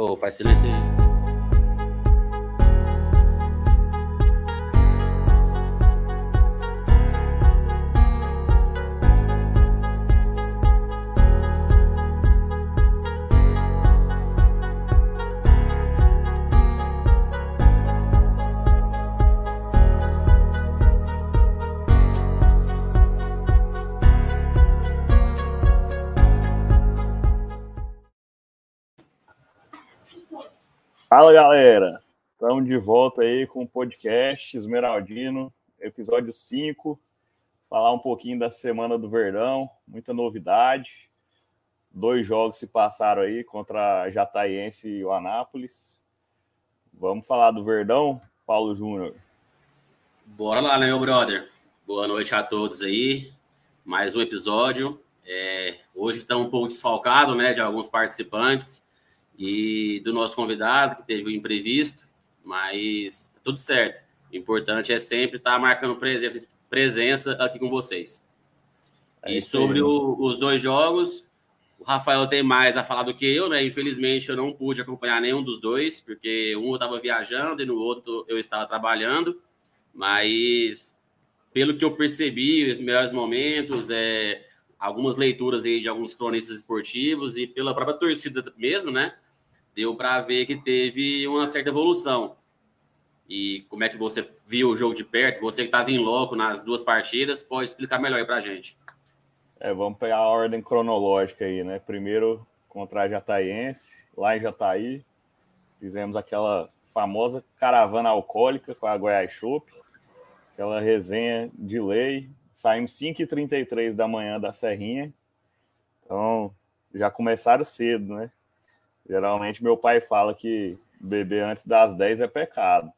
Ô, oh, faz Fala galera, estamos de volta aí com o podcast Esmeraldino, episódio 5. Falar um pouquinho da semana do Verdão, muita novidade. Dois jogos se passaram aí contra a Jataiense e o Anápolis. Vamos falar do Verdão, Paulo Júnior. Bora lá, né, meu brother? Boa noite a todos aí. Mais um episódio. É, hoje estamos um pouco desfalcado, né, de alguns participantes e do nosso convidado, que teve o um imprevisto, mas tá tudo certo. O importante é sempre estar tá marcando presença, presença aqui com vocês. É e sobre o, os dois jogos, o Rafael tem mais a falar do que eu, né? Infelizmente eu não pude acompanhar nenhum dos dois, porque um eu estava viajando e no outro eu estava trabalhando, mas pelo que eu percebi, os melhores momentos, é, algumas leituras aí de alguns cronistas esportivos e pela própria torcida mesmo, né? Deu para ver que teve uma certa evolução. E como é que você viu o jogo de perto? Você que estava em loco nas duas partidas, pode explicar melhor para a gente. É, vamos pegar a ordem cronológica aí, né? Primeiro contra a Jataiense, lá em Jataí, fizemos aquela famosa caravana alcoólica com a Goiás Chopp, aquela resenha de lei. Saímos 5h33 da manhã da Serrinha, então já começaram cedo, né? Geralmente meu pai fala que beber antes das 10 é pecado.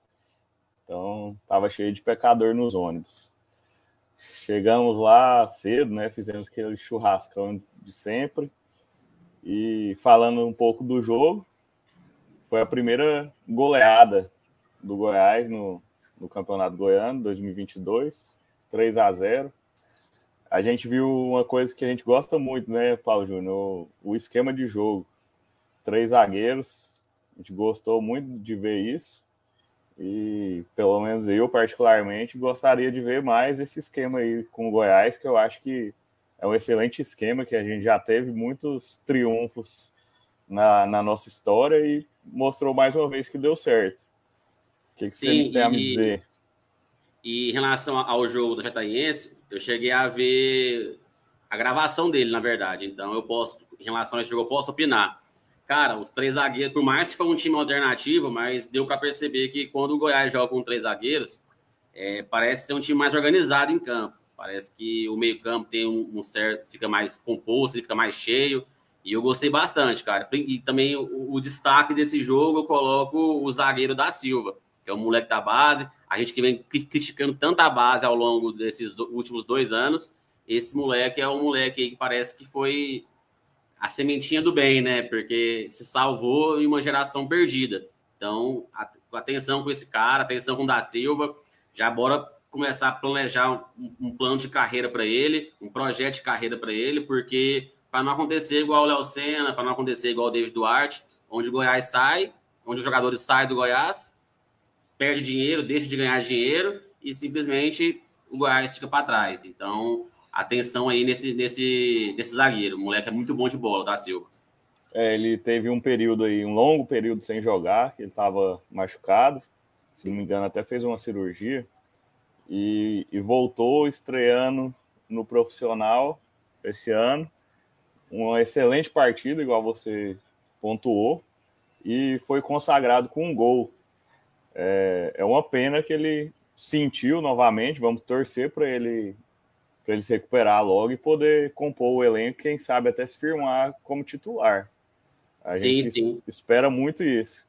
Então, tava cheio de pecador nos ônibus. Chegamos lá cedo, né? Fizemos aquele churrascão de sempre. E falando um pouco do jogo, foi a primeira goleada do Goiás no, no Campeonato Goiano 2022, 3 a 0. A gente viu uma coisa que a gente gosta muito, né, Paulo Júnior? O, o esquema de jogo três zagueiros. A gente gostou muito de ver isso. E pelo menos eu, particularmente, gostaria de ver mais esse esquema aí com o Goiás, que eu acho que é um excelente esquema, que a gente já teve muitos triunfos na, na nossa história e mostrou mais uma vez que deu certo. O que, que Sim, você tem a me dizer? E em relação ao jogo do Jataiense, eu cheguei a ver a gravação dele, na verdade. Então, eu posso, em relação a esse jogo, eu posso opinar. Cara, os três zagueiros, por mais que foi um time alternativo, mas deu para perceber que quando o Goiás joga com três zagueiros, é, parece ser um time mais organizado em campo. Parece que o meio-campo tem um, um, certo, fica mais composto, ele fica mais cheio. E eu gostei bastante, cara. E também o, o, destaque desse jogo eu coloco o zagueiro da Silva, que é o moleque da base. A gente que vem criticando tanta base ao longo desses últimos dois anos. Esse moleque é um moleque que parece que foi a sementinha do bem, né? Porque se salvou em uma geração perdida. Então, atenção com esse cara, atenção com o da Silva. Já bora começar a planejar um, um plano de carreira para ele, um projeto de carreira para ele, porque para não acontecer igual o Léo Senna, para não acontecer igual o David Duarte, onde o Goiás sai, onde os jogadores saem do Goiás, perde dinheiro, deixa de ganhar dinheiro e simplesmente o Goiás fica para trás. Então, atenção aí nesse, nesse, nesse zagueiro. O moleque é muito bom de bola, tá, Silva? É, ele teve um período aí, um longo período sem jogar, ele estava machucado. Se não me engano, até fez uma cirurgia. E, e voltou estreando no profissional esse ano. Uma excelente partida, igual você pontuou, e foi consagrado com um gol. É, é uma pena que ele sentiu novamente. Vamos torcer para ele para ele se recuperar logo e poder compor o elenco, quem sabe até se firmar como titular. A sim, gente sim. espera muito isso.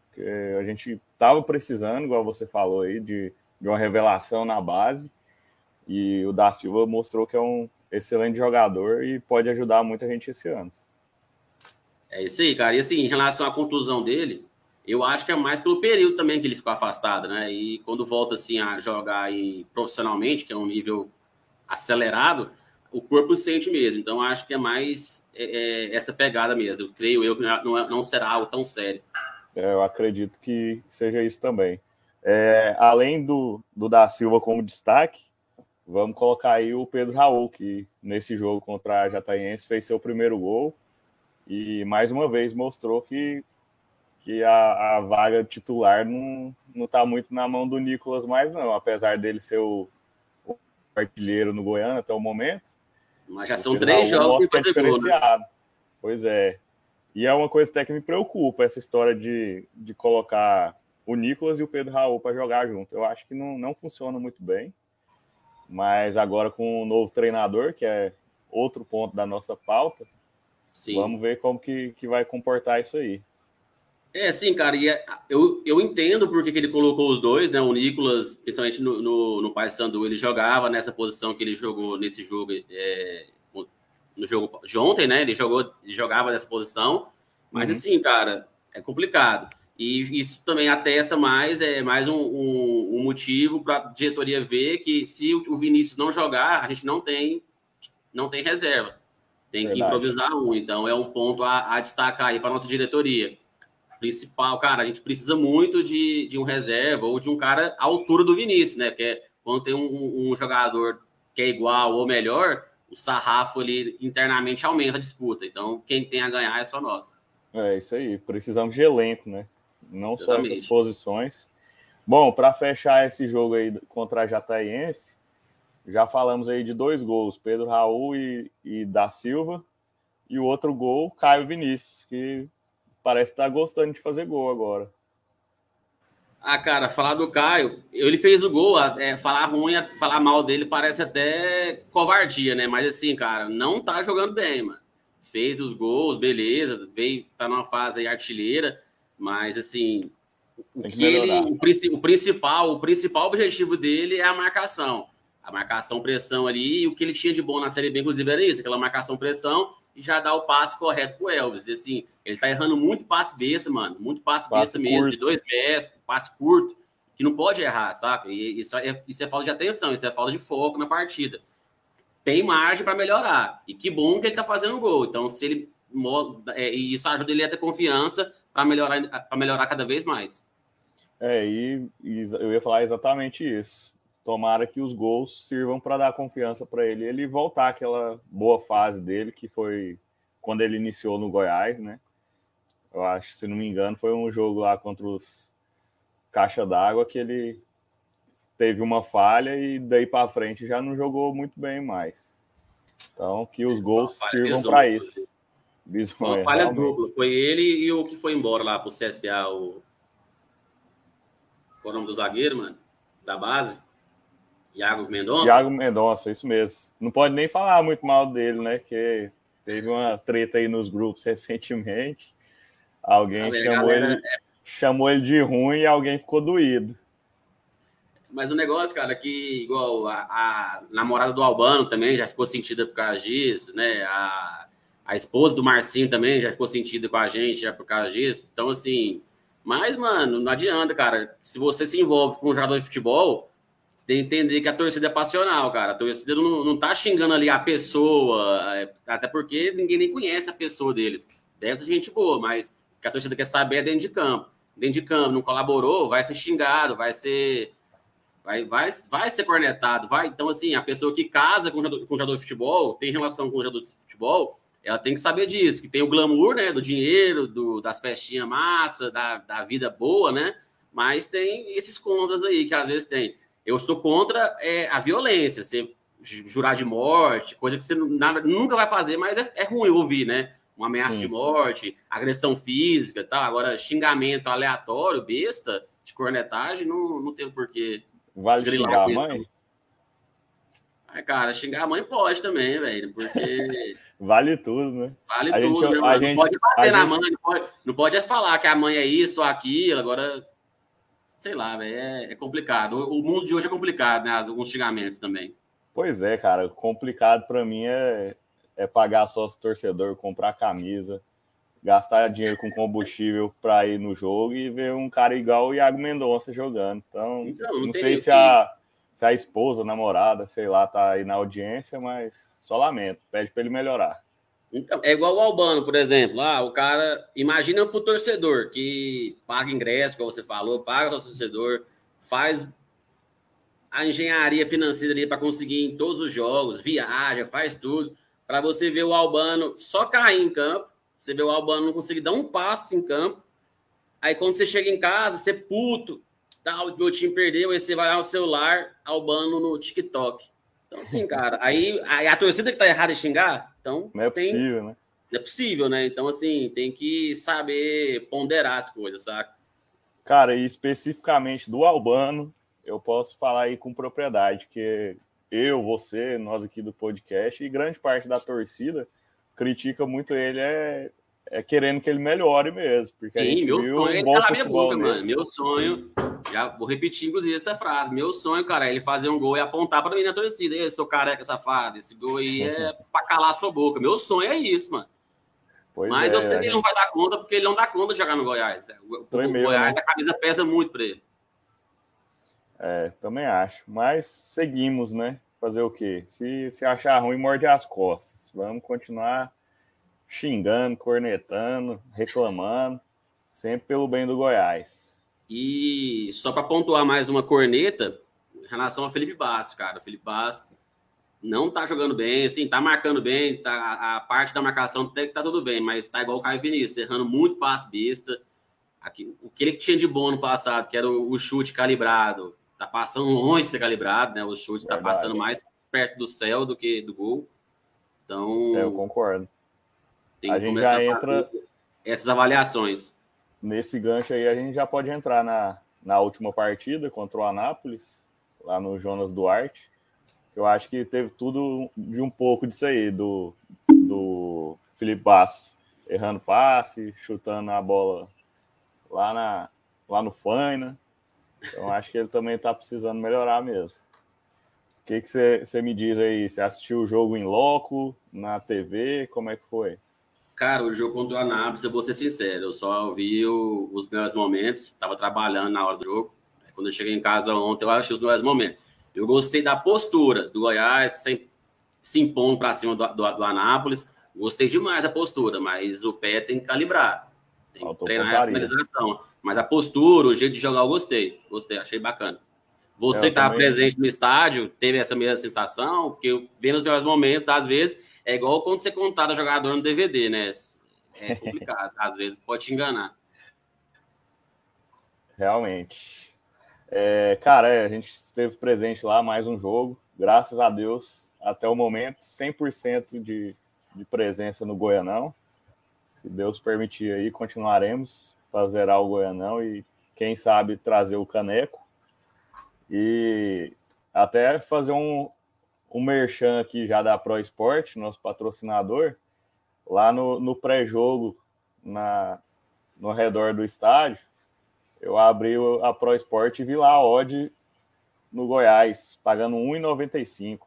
A gente estava precisando, igual você falou aí, de, de uma revelação na base. E o da Silva mostrou que é um excelente jogador e pode ajudar muita gente esse ano. É isso aí, cara. E assim, em relação à contusão dele, eu acho que é mais pelo período também que ele ficou afastado, né? E quando volta assim a jogar aí profissionalmente, que é um nível acelerado, o corpo sente mesmo. Então, acho que é mais é, é, essa pegada mesmo. Eu creio eu que não, é, não será algo tão sério. É, eu acredito que seja isso também. É, além do, do da Silva como destaque, vamos colocar aí o Pedro Raul, que nesse jogo contra a Jataiense fez seu primeiro gol e mais uma vez mostrou que, que a, a vaga titular não está muito na mão do Nicolas mais não, apesar dele ser o artilheiro no Goiânia até o momento. Mas já são três jogos que fazer gol, né? Pois é. E é uma coisa até que me preocupa, essa história de, de colocar o Nicolas e o Pedro Raul para jogar junto. Eu acho que não, não funciona muito bem. Mas agora com o novo treinador, que é outro ponto da nossa pauta, sim. vamos ver como que, que vai comportar isso aí. É, sim, cara, e é, eu, eu entendo porque que ele colocou os dois, né? O Nicolas, principalmente no, no, no Paysandu, ele jogava nessa posição que ele jogou nesse jogo, é, no jogo de ontem, né? Ele jogou, ele jogava nessa posição, mas uhum. assim, cara, é complicado. E isso também atesta mais, é mais um, um, um motivo para a diretoria ver que se o Vinícius não jogar, a gente não tem, não tem reserva. Tem Verdade. que improvisar um. Então é um ponto a, a destacar aí para nossa diretoria. Principal, cara, a gente precisa muito de, de um reserva ou de um cara à altura do Vinícius, né? Porque quando tem um, um jogador que é igual ou melhor, o sarrafo ali internamente aumenta a disputa. Então, quem tem a ganhar é só nós. É isso aí. Precisamos de elenco, né? não só essas posições. Bom, para fechar esse jogo aí contra a Jataiense, já falamos aí de dois gols, Pedro Raul e, e da Silva, e o outro gol, Caio Vinícius, que parece estar tá gostando de fazer gol agora. Ah, cara, falar do Caio, ele fez o gol, é, falar ruim, falar mal dele parece até covardia, né? Mas assim, cara, não tá jogando bem, mano. Fez os gols, beleza, veio, tá numa fase aí artilheira, mas, assim, o que, que ele, o, o, principal, o principal objetivo dele é a marcação. A marcação, pressão ali, e o que ele tinha de bom na Série B, inclusive, era isso, aquela marcação, pressão, e já dá o passe correto pro Elvis. E, assim, ele tá errando muito passe besta, mano, muito passe, passe besta mesmo, curto. de dois metros, passe curto, que não pode errar, sabe? E isso é, isso é falta de atenção, isso é falta de foco na partida. Tem margem para melhorar. E que bom que ele tá fazendo gol. Então, se ele. É, e isso ajuda ele a ter confiança para melhorar, melhorar cada vez mais. É, e, e, eu ia falar exatamente isso. Tomara que os gols sirvam para dar confiança para ele, ele voltar àquela boa fase dele, que foi quando ele iniciou no Goiás, né? Eu acho, se não me engano, foi um jogo lá contra os Caixa d'Água que ele teve uma falha e daí para frente já não jogou muito bem mais. Então, que os gols sirvam para isso. Foi uma falha dupla. Foi ele e o que foi embora lá pro CSA, o. Qual é o nome do zagueiro, mano? Da base? Iago Mendonça? Iago Mendonça, isso mesmo. Não pode nem falar muito mal dele, né? Que teve uma treta aí nos grupos recentemente. Alguém chamou, galera, ele, é... chamou ele de ruim e alguém ficou doído. Mas o negócio, cara, é que igual a, a namorada do Albano também já ficou sentida por causa disso, né? A, a esposa do Marcinho também já ficou sentida com a gente, já por causa disso. Então, assim. Mas, mano, não adianta, cara. Se você se envolve com um jogador de futebol, você tem que entender que a torcida é passional, cara. A torcida não, não tá xingando ali a pessoa, é, até porque ninguém nem conhece a pessoa deles. Deve ser gente boa, mas o que a torcida quer saber é dentro de campo. Dentro de campo, não colaborou, vai ser xingado, vai ser. Vai, vai, vai ser cornetado, vai. Então, assim, a pessoa que casa com o jogador, com jogador de futebol, tem relação com o jogador de futebol, ela tem que saber disso, que tem o glamour, né, do dinheiro, do, das festinhas massa, da, da vida boa, né, mas tem esses contras aí que às vezes tem. Eu sou contra é, a violência, você jurar de morte, coisa que você nada, nunca vai fazer, mas é, é ruim ouvir, né, uma ameaça Sim. de morte, agressão física, tá? Agora, xingamento aleatório, besta, de cornetagem, não, não tem porquê. Vale xingar a mãe? Ai, cara, xingar a mãe pode também, velho, porque Vale tudo, né? Vale a tudo, gente, né, a gente, não pode bater na gente... mãe, não pode, não pode falar que a mãe é isso ou aquilo, agora, sei lá, velho, é, é, complicado. O, o, mundo de hoje é complicado, né? Alguns xingamentos também. Pois é, cara, complicado para mim é, é pagar sócio torcedor, comprar camisa, gastar dinheiro com combustível para ir no jogo e ver um cara igual o Iago Mendonça jogando. Então, então não, não sei se a se a esposa, a namorada, sei lá, tá aí na audiência, mas só lamento. Pede para ele melhorar. Então, é igual o Albano, por exemplo. Ah, o cara. Imagina pro torcedor que paga ingresso, como você falou, paga o torcedor, faz a engenharia financeira ali para conseguir em todos os jogos, viaja, faz tudo, para você ver o Albano só cair em campo, você vê o Albano não conseguir dar um passe em campo. Aí quando você chega em casa, você puto, tá, o meu time perdeu, aí você vai ao celular, Albano no TikTok. Então, assim, cara, aí, aí a torcida que tá errada em xingar, então. Não é tem, possível, né? Não é possível, né? Então, assim, tem que saber ponderar as coisas, saca? Cara, e especificamente do Albano, eu posso falar aí com propriedade, que eu, você, nós aqui do podcast e grande parte da torcida critica muito ele é, é querendo que ele melhore mesmo. Porque Sim, a gente meu viu sonho é bom calar minha boca, dele. mano. Meu sonho, já vou repetir, inclusive, essa frase. Meu sonho, cara, é ele fazer um gol e apontar para mim na torcida. Esse seu careca safado, esse gol aí é pra calar a sua boca. Meu sonho é isso, mano. Pois Mas é, eu sei que ele não vai dar conta, porque ele não dá conta de jogar no Goiás. O, o Também mesmo, Goiás, né? a camisa pesa muito pra ele. É, também acho. Mas seguimos, né? Fazer o quê? Se, se achar ruim, morde as costas. Vamos continuar xingando, cornetando, reclamando, sempre pelo bem do Goiás. E só para pontuar mais uma corneta, em relação ao Felipe Basso, cara. O Felipe Basso não tá jogando bem, assim, tá marcando bem, tá, a, a parte da marcação até que tá tudo bem, mas tá igual o Caio Vinícius, errando muito passe besta. Aqui, o que ele tinha de bom no passado, que era o, o chute calibrado, tá passando longe de ser calibrado, né? O chute tá Verdade. passando mais perto do céu do que do gol. Então, É, eu concordo. Tem a gente já entra- essas avaliações. Nesse gancho aí, a gente já pode entrar na, na última partida contra o Anápolis, lá no Jonas Duarte. Eu acho que teve tudo de um pouco disso aí, do, do Felipe Basso errando passe, chutando a bola lá, na, lá no Faina. Então acho que ele também está precisando melhorar mesmo. O que que você me diz aí? Você assistiu o jogo em loco, na TV? Como é que foi? Cara, o jogo contra o Anápolis, eu vou ser sincero, eu só vi o- os melhores momentos, tava trabalhando na hora do jogo. Quando eu cheguei em casa ontem, eu achei os melhores momentos. Eu gostei da postura do Goiás, sem, se impondo para cima do, do, do Anápolis. Gostei demais da postura, mas o pé tem que calibrar. Tem que treinar a finalização. Mas a postura, o jeito de jogar, eu gostei. Gostei, achei bacana. Você Eu que estava também. presente no estádio, teve essa mesma sensação? Porque vendo os melhores momentos, às vezes, é igual quando você contar jogador no DVD, né? É complicado, às vezes pode te enganar. Realmente. É, cara, é, a gente esteve presente lá, mais um jogo. Graças a Deus, até o momento, 100% de, de presença no Goianão. Se Deus permitir aí, continuaremos para zerar o Goianão e, quem sabe, trazer o caneco. E até fazer um, um merchan aqui já da Pro Esporte, nosso patrocinador, lá no, no pré-jogo, na, no redor do estádio eu abri o- a Pro Sport e vi lá a odd no Goiás, pagando 1,95.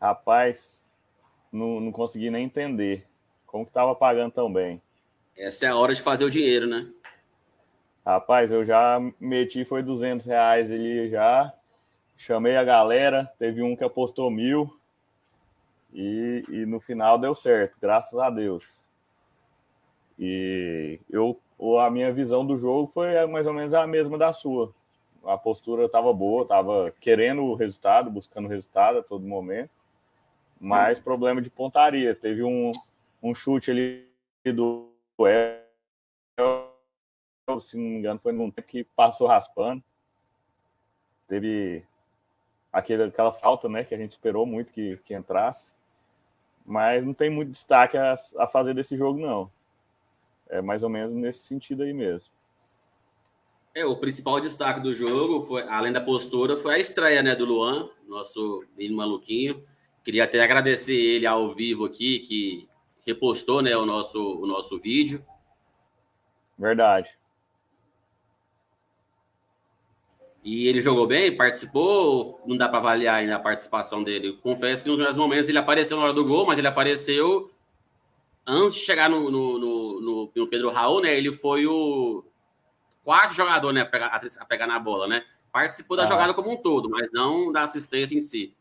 Rapaz, não, não consegui nem entender como que tava pagando tão bem. Essa é a hora de fazer o dinheiro, né? Rapaz, eu já meti, foi 200 reais ali já. Chamei a galera, teve um que apostou mil. E, e no final deu certo, graças a Deus. E eu, a minha visão do jogo foi mais ou menos a mesma da sua. A postura estava boa, estava querendo o resultado, buscando o resultado a todo momento. Mas problema de pontaria. Teve um, um chute ali do El, se não me engano, foi num tempo que passou raspando. Teve aquele, aquela falta, né, que a gente esperou muito que, que entrasse. Mas não tem muito destaque a, a fazer desse jogo, não. É mais ou menos nesse sentido aí mesmo. É, o principal destaque do jogo, foi, além da postura, foi a estreia né, do Luan, nosso menino maluquinho. Queria até agradecer ele ao vivo aqui, que repostou né, o, nosso, o nosso vídeo. Verdade. E ele jogou bem, participou, não dá para avaliar ainda a participação dele. Confesso que nos melhores momentos ele apareceu na hora do gol, mas ele apareceu antes de chegar no, no, no, no- no Pedro Raul, né? Ele foi o quarto jogador né, a, pegar, a pegar na bola, né? Participou da Ah. jogada como um todo, mas não da assistência em si.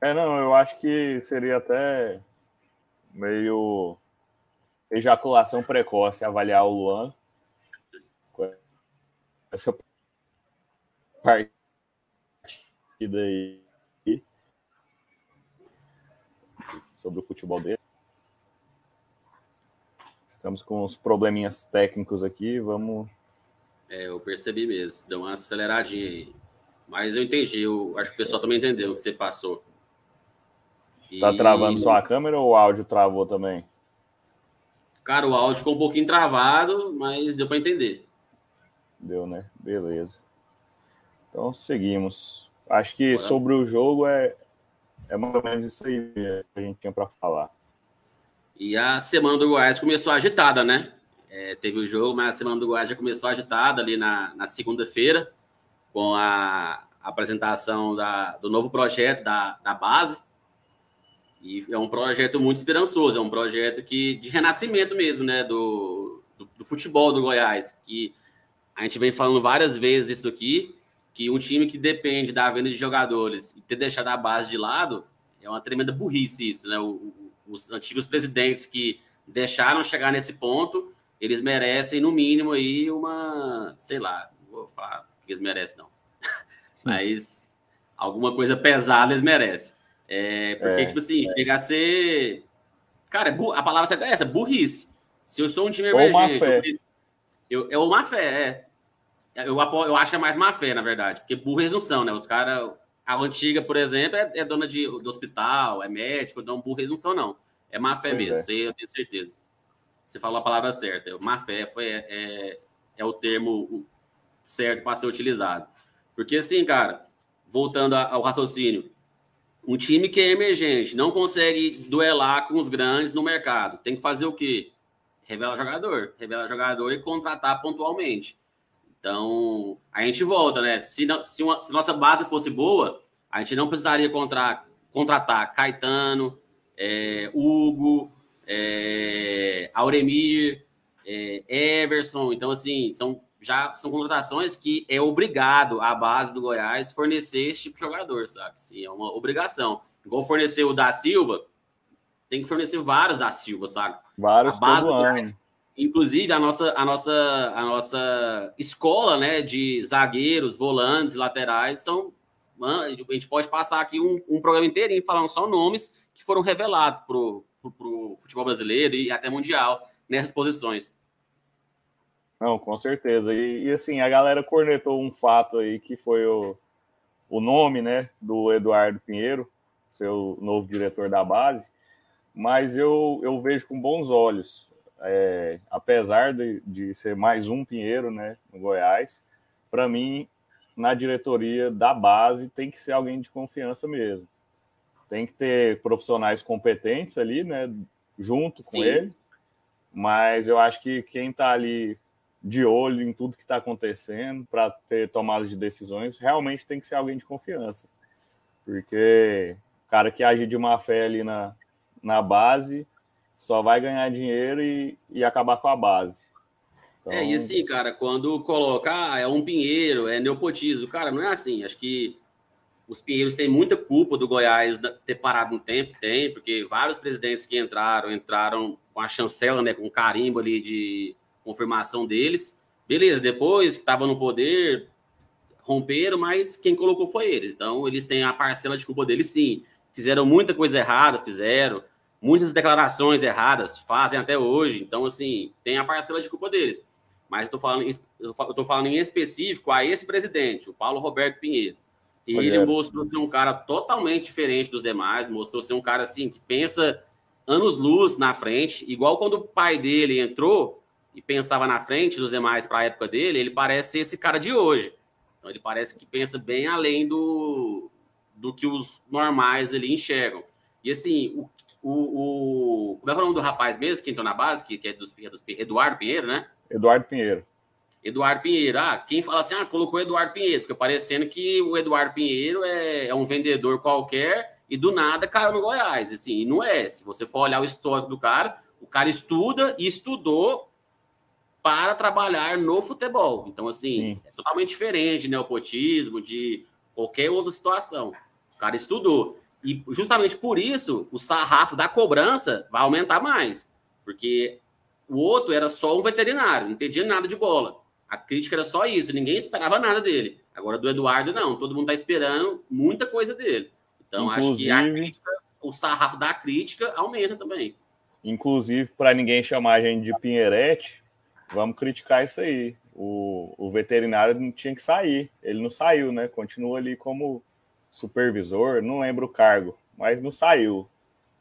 É, não, eu acho que seria até meio ejaculação precoce avaliar o Luan. Essa partida aí sobre o futebol dele. Estamos com uns probleminhas técnicos aqui, vamos. É, eu percebi mesmo, deu uma aceleradinha aí. Mas eu entendi, eu acho que o pessoal também entendeu o que você passou. E... Tá travando só a câmera ou o áudio travou também? Cara, o áudio ficou um pouquinho travado, mas deu para entender. Deu, né? Beleza. Então seguimos. Acho que Bora. sobre o jogo é, é mais ou menos isso aí que a gente tinha para falar. E a semana do Goiás começou agitada, né? É, teve o jogo, mas a semana do Goiás já começou agitada ali na, na segunda-feira, com a apresentação da, do novo projeto da, da base. E é um projeto muito esperançoso, é um projeto que de renascimento mesmo, né, do, do, do futebol do Goiás. Que a gente vem falando várias vezes isso aqui, que um time que depende da venda de jogadores e ter deixado a base de lado é uma tremenda burrice isso, né? O, o, os antigos presidentes que deixaram chegar nesse ponto, eles merecem no mínimo aí uma, sei lá, não vou falar que eles merecem não, mas alguma coisa pesada eles merecem. É, porque, é, tipo assim, é. chega a ser. Cara, é a palavra certa é essa, burrice. Se eu sou um time emergente. Eu, eu, é uma fé, é. Eu, eu acho que é mais má fé, na verdade. Porque burros eles não são, né? Os caras. A antiga, por exemplo, é, é dona de, do hospital, é médico, então burros eles não são, não. É má fé mesmo, é. eu tenho certeza. Você falou a palavra certa. Má fé foi, é, é o termo certo para ser utilizado. Porque, assim, cara, voltando ao raciocínio, um time que é emergente, não consegue duelar com os grandes no mercado. Tem que fazer o quê? Revela jogador. Revela jogador e contratar pontualmente. Então, a gente volta, né? Se, não, se, uma, se nossa base fosse boa, a gente não precisaria contra, contratar Caetano, é, Hugo, é, Auremir, é, Everson. Então, assim, são já são contratações que é obrigado a base do Goiás fornecer esse tipo de jogador, sabe? Sim, é uma obrigação. Igual fornecer o da Silva, tem que fornecer vários da Silva, sabe? Vários a base do Goiás, Inclusive, a nossa, a, nossa, a nossa escola né, de zagueiros, volantes, laterais são. A gente pode passar aqui um, um programa inteirinho falando só nomes que foram revelados para o futebol brasileiro e até mundial nessas posições. Não, com certeza. E, e, assim, a galera cornetou um fato aí que foi o, o nome, né, do Eduardo Pinheiro, seu novo diretor da base, mas eu, eu vejo com bons olhos. É, apesar de, de ser mais um Pinheiro, né, no Goiás, para mim, na diretoria da base tem que ser alguém de confiança mesmo. Tem que ter profissionais competentes ali, né, junto com Sim. ele, mas eu acho que quem está ali de olho em tudo que está acontecendo para ter tomada de decisões, realmente tem que ser alguém de confiança. Porque o cara que age de má fé ali na, na base só vai ganhar dinheiro e, e acabar com a base. Então... É, e assim, cara, quando coloca, ah, é um pinheiro, é neopotismo, cara, não é assim. Acho que os pinheiros têm muita culpa do Goiás ter parado no tempo, tem, porque vários presidentes que entraram, entraram com a chancela, né, com o carimbo ali de confirmação deles. Beleza, depois que estava no poder, romperam, mas quem colocou foi eles. Então, eles têm a parcela de culpa deles, sim. Fizeram muita coisa errada, fizeram. Muitas declarações erradas, fazem até hoje. Então, assim, tem a parcela de culpa deles. Mas eu tô falando, eu tô falando em específico a esse presidente, o Paulo Roberto Pinheiro. E ele mostrou ser um cara totalmente diferente dos demais, mostrou ser um cara assim que pensa anos luz na frente, igual quando o pai dele entrou, e pensava na frente dos demais para a época dele, ele parece ser esse cara de hoje. Então ele parece que pensa bem além do, do que os normais ali enxergam. E assim, o, o, o como é, é o nome do rapaz mesmo que entrou na base, que, que é dos, é dos Eduardo Pinheiro, né? Eduardo Pinheiro. Eduardo Pinheiro. Ah, quem fala assim, ah, colocou Eduardo Pinheiro, fica parecendo que o Eduardo Pinheiro é, é um vendedor qualquer e do nada caiu no Goiás. Assim, e não é. Se você for olhar o histórico do cara, o cara estuda e estudou para trabalhar no futebol. Então, assim, Sim. é totalmente diferente de neopotismo, de qualquer outra situação. O cara estudou. E justamente por isso, o sarrafo da cobrança vai aumentar mais. Porque o outro era só um veterinário, não entendia nada de bola. A crítica era só isso, ninguém esperava nada dele. Agora, do Eduardo, não. Todo mundo está esperando muita coisa dele. Então, Inclusive... acho que a crítica, o sarrafo da crítica aumenta também. Inclusive, para ninguém chamar a gente de Pinherete, vamos criticar isso aí. O, o veterinário não tinha que sair. Ele não saiu, né? Continua ali como supervisor, não lembro o cargo, mas não saiu.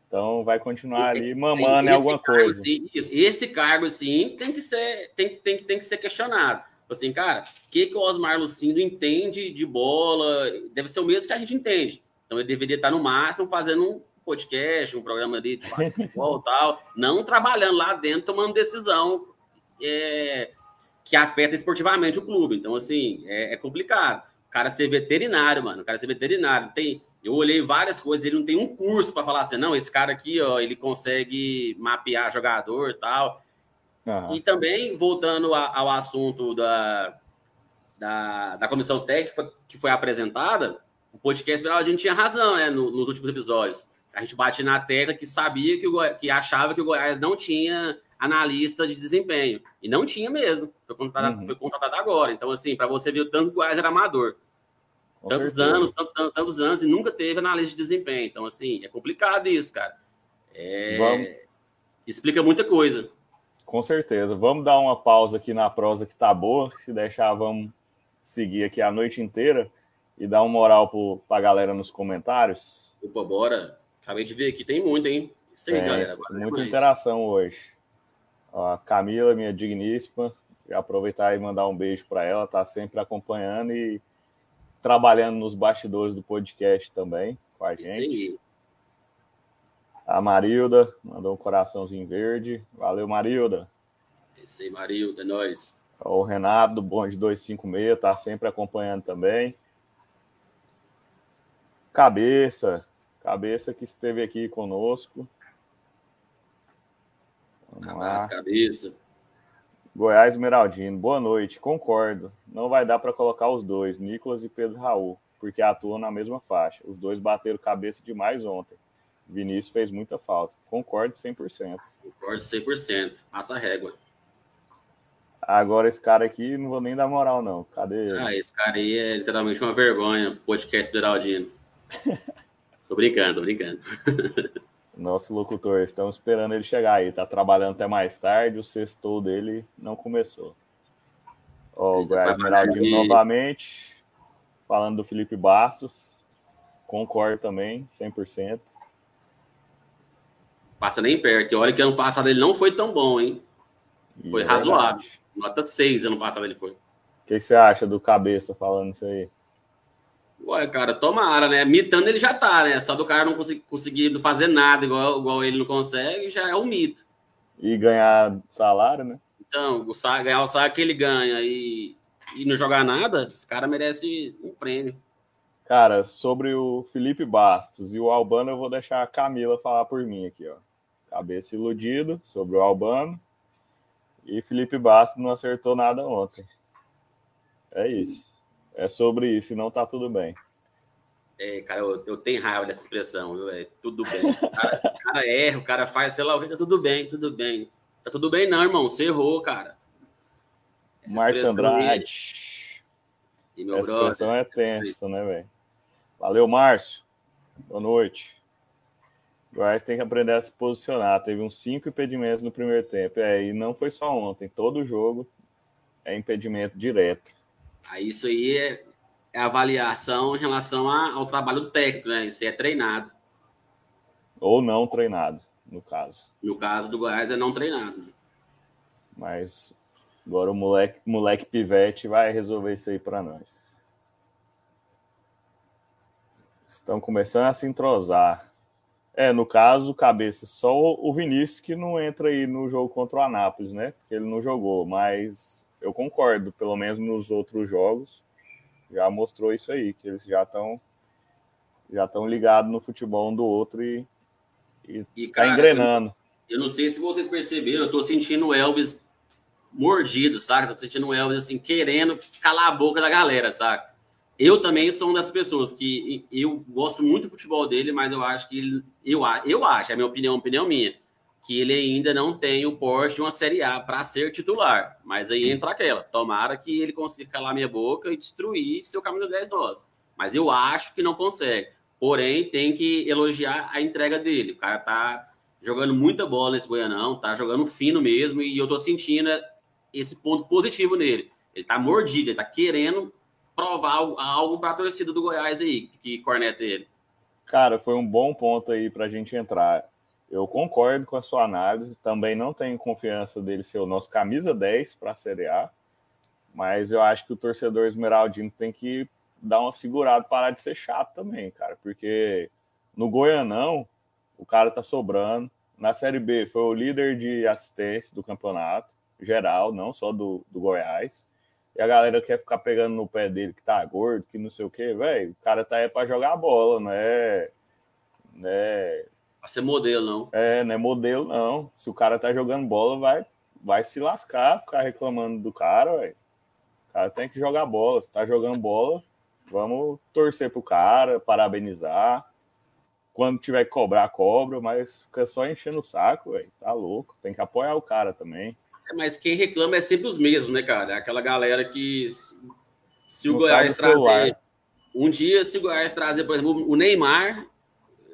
Então vai continuar ali mamando em alguma cargo, coisa. Sim, esse cargo, sim, tem que ser, tem, tem, tem que ser questionado. Assim, cara, o que, que o Osmar Lucindo entende de bola? Deve ser o mesmo que a gente entende. Então ele deveria estar no máximo fazendo um podcast, um programa de futebol e tal, não trabalhando lá dentro, tomando decisão é, que afeta esportivamente o clube. Então, assim, é, é complicado. O cara ser veterinário, mano. O cara ser veterinário. Tem, eu olhei várias coisas, ele não tem um curso para falar assim, não, esse cara aqui, ó, ele consegue mapear jogador e tal. Uhum. E também, voltando a, ao assunto da, da, da comissão técnica que foi apresentada, o podcast a gente tinha razão, né, no, nos últimos episódios. A gente bate na tecla que sabia que, o, que achava que o Goiás não tinha analista de desempenho. E não tinha mesmo. Foi contratado, uhum. foi contratado agora. Então, assim, para você ver o tanto que o Goiás era amador. Com tantos certeza. anos, tantos, tantos anos, e nunca teve analista de desempenho. Então, assim, é complicado isso, cara. É... Vamos... Explica muita coisa. Com certeza. Vamos dar uma pausa aqui na prosa que tá boa. Se deixar, vamos seguir aqui a noite inteira e dar uma moral para a galera nos comentários. Opa, bora. Acabei de ver aqui, tem muito, hein? Isso aí, galera. Muita interação hoje. A Camila, minha digníssima, aproveitar e mandar um beijo para ela, tá sempre acompanhando e trabalhando nos bastidores do podcast também com a gente. Sim. A Marilda mandou um coraçãozinho verde. Valeu, Marilda. Esse aí, Marilda, é nóis. O Renato, do Bonde 256, tá sempre acompanhando também. Cabeça, cabeça que esteve aqui conosco. Vamos Abraço, lá. cabeça. Goiás Meraldino, boa noite. Concordo. Não vai dar para colocar os dois, Nicolas e Pedro Raul, porque atuam na mesma faixa. Os dois bateram cabeça demais ontem. Vinícius fez muita falta. Concordo 100%. Concordo 100%. Passa a régua. Agora esse cara aqui não vou nem dar moral não. Cadê ele? Ah, esse cara aí é literalmente uma vergonha, podcast Beraldino. tô brincando, tô brincando. Nosso locutor, estamos esperando ele chegar aí. Tá trabalhando até mais tarde, o sextou dele não começou. Ó, o Goiás Meraldino novamente, falando do Felipe Bastos. Concordo também, 100%. Passa nem perto. E olha que ano passado ele não foi tão bom, hein? Foi é razoável. Nota 6 ano passado ele foi. O que, que, você acha do cabeça falando isso aí? Ué, cara, tomara, né? Mitando ele já tá, né? Só do cara não conseguir, conseguir fazer nada igual, igual ele não consegue, já é um mito. E ganhar salário, né? Então, o salário, ganhar o salário que ele ganha e, e não jogar nada, esse cara merece um prêmio. Cara, sobre o Felipe Bastos e o Albano, eu vou deixar a Camila falar por mim aqui, ó. Cabeça iludido sobre o Albano. E Felipe Bastos não acertou nada ontem. É isso. É sobre isso, e não tá tudo bem. É, cara, eu, eu tenho raiva dessa expressão, viu? É, tudo bem. O cara, o cara erra, o cara faz, sei lá, o que tá tudo bem, tudo bem. Tá tudo bem, não, irmão. Você errou, cara. Márcio Andrade. E meu Essa brother, expressão é tensa, né, velho? Valeu, Márcio. Boa noite. Goiás tem que aprender a se posicionar. Teve uns cinco impedimentos no primeiro tempo. É, e não foi só ontem. Todo jogo é impedimento direto. Aí isso aí é, é avaliação em relação a, ao trabalho técnico, né? Isso aí é treinado. Ou não treinado, no caso. No caso do Goiás é não treinado. Mas agora o moleque, moleque pivete vai resolver isso aí para nós. Estão começando a se entrosar. É, no caso, cabeça, só o Vinícius que não entra aí no jogo contra o Anápolis, né? Porque ele não jogou, mas eu concordo, pelo menos nos outros jogos, já mostrou isso aí, que eles já estão já estão ligados no futebol um do outro e, e, e tá cara, engrenando. Eu, eu, não sei se vocês perceberam, eu tô sentindo o Elvis mordido, saca? Tô sentindo o Elvis assim, querendo calar a boca da galera, saca? eu também sou uma das pessoas que eu gosto muito do futebol dele, mas eu acho que ele, eu, eu acho, é a minha opinião, opinião minha, que ele ainda não tem o porte de uma Série A para ser titular. Mas aí entra aquela. Tomara que ele consiga calar minha boca e destruir seu caminho 10 nós. Mas eu acho que não consegue. Porém, tem que elogiar a entrega dele. O cara tá jogando muita bola nesse Goianão, tá jogando fino mesmo, e eu tô sentindo esse ponto positivo nele. Ele tá mordido, ele tá querendo provar algo para a torcida do Goiás aí, que corneta ele. Cara, foi um bom ponto aí para a gente entrar. Eu concordo com a sua análise, também não tenho confiança dele ser o nosso camisa 10 para a Série A, mas eu acho que o torcedor esmeraldino tem que dar uma segurada, parar de ser chato também, cara, porque no Goianão o cara tá sobrando. Na Série B foi o líder de assistência do campeonato geral, não só do, do Goiás. E a galera quer ficar pegando no pé dele que tá gordo, que não sei o quê, velho. O cara tá aí pra jogar bola, não é. Não é. Pra ser modelo, não. É, não é modelo, não. Se o cara tá jogando bola, vai, vai se lascar, ficar reclamando do cara, velho. O cara tem que jogar bola. Se tá jogando bola, vamos torcer pro cara, parabenizar. Quando tiver que cobrar, cobra, mas fica só enchendo o saco, velho. Tá louco. Tem que apoiar o cara também. Mas quem reclama é sempre os mesmos, né, cara? É aquela galera que. Se o Não Goiás trazer. Um dia, se o Goiás trazer, por exemplo, o Neymar,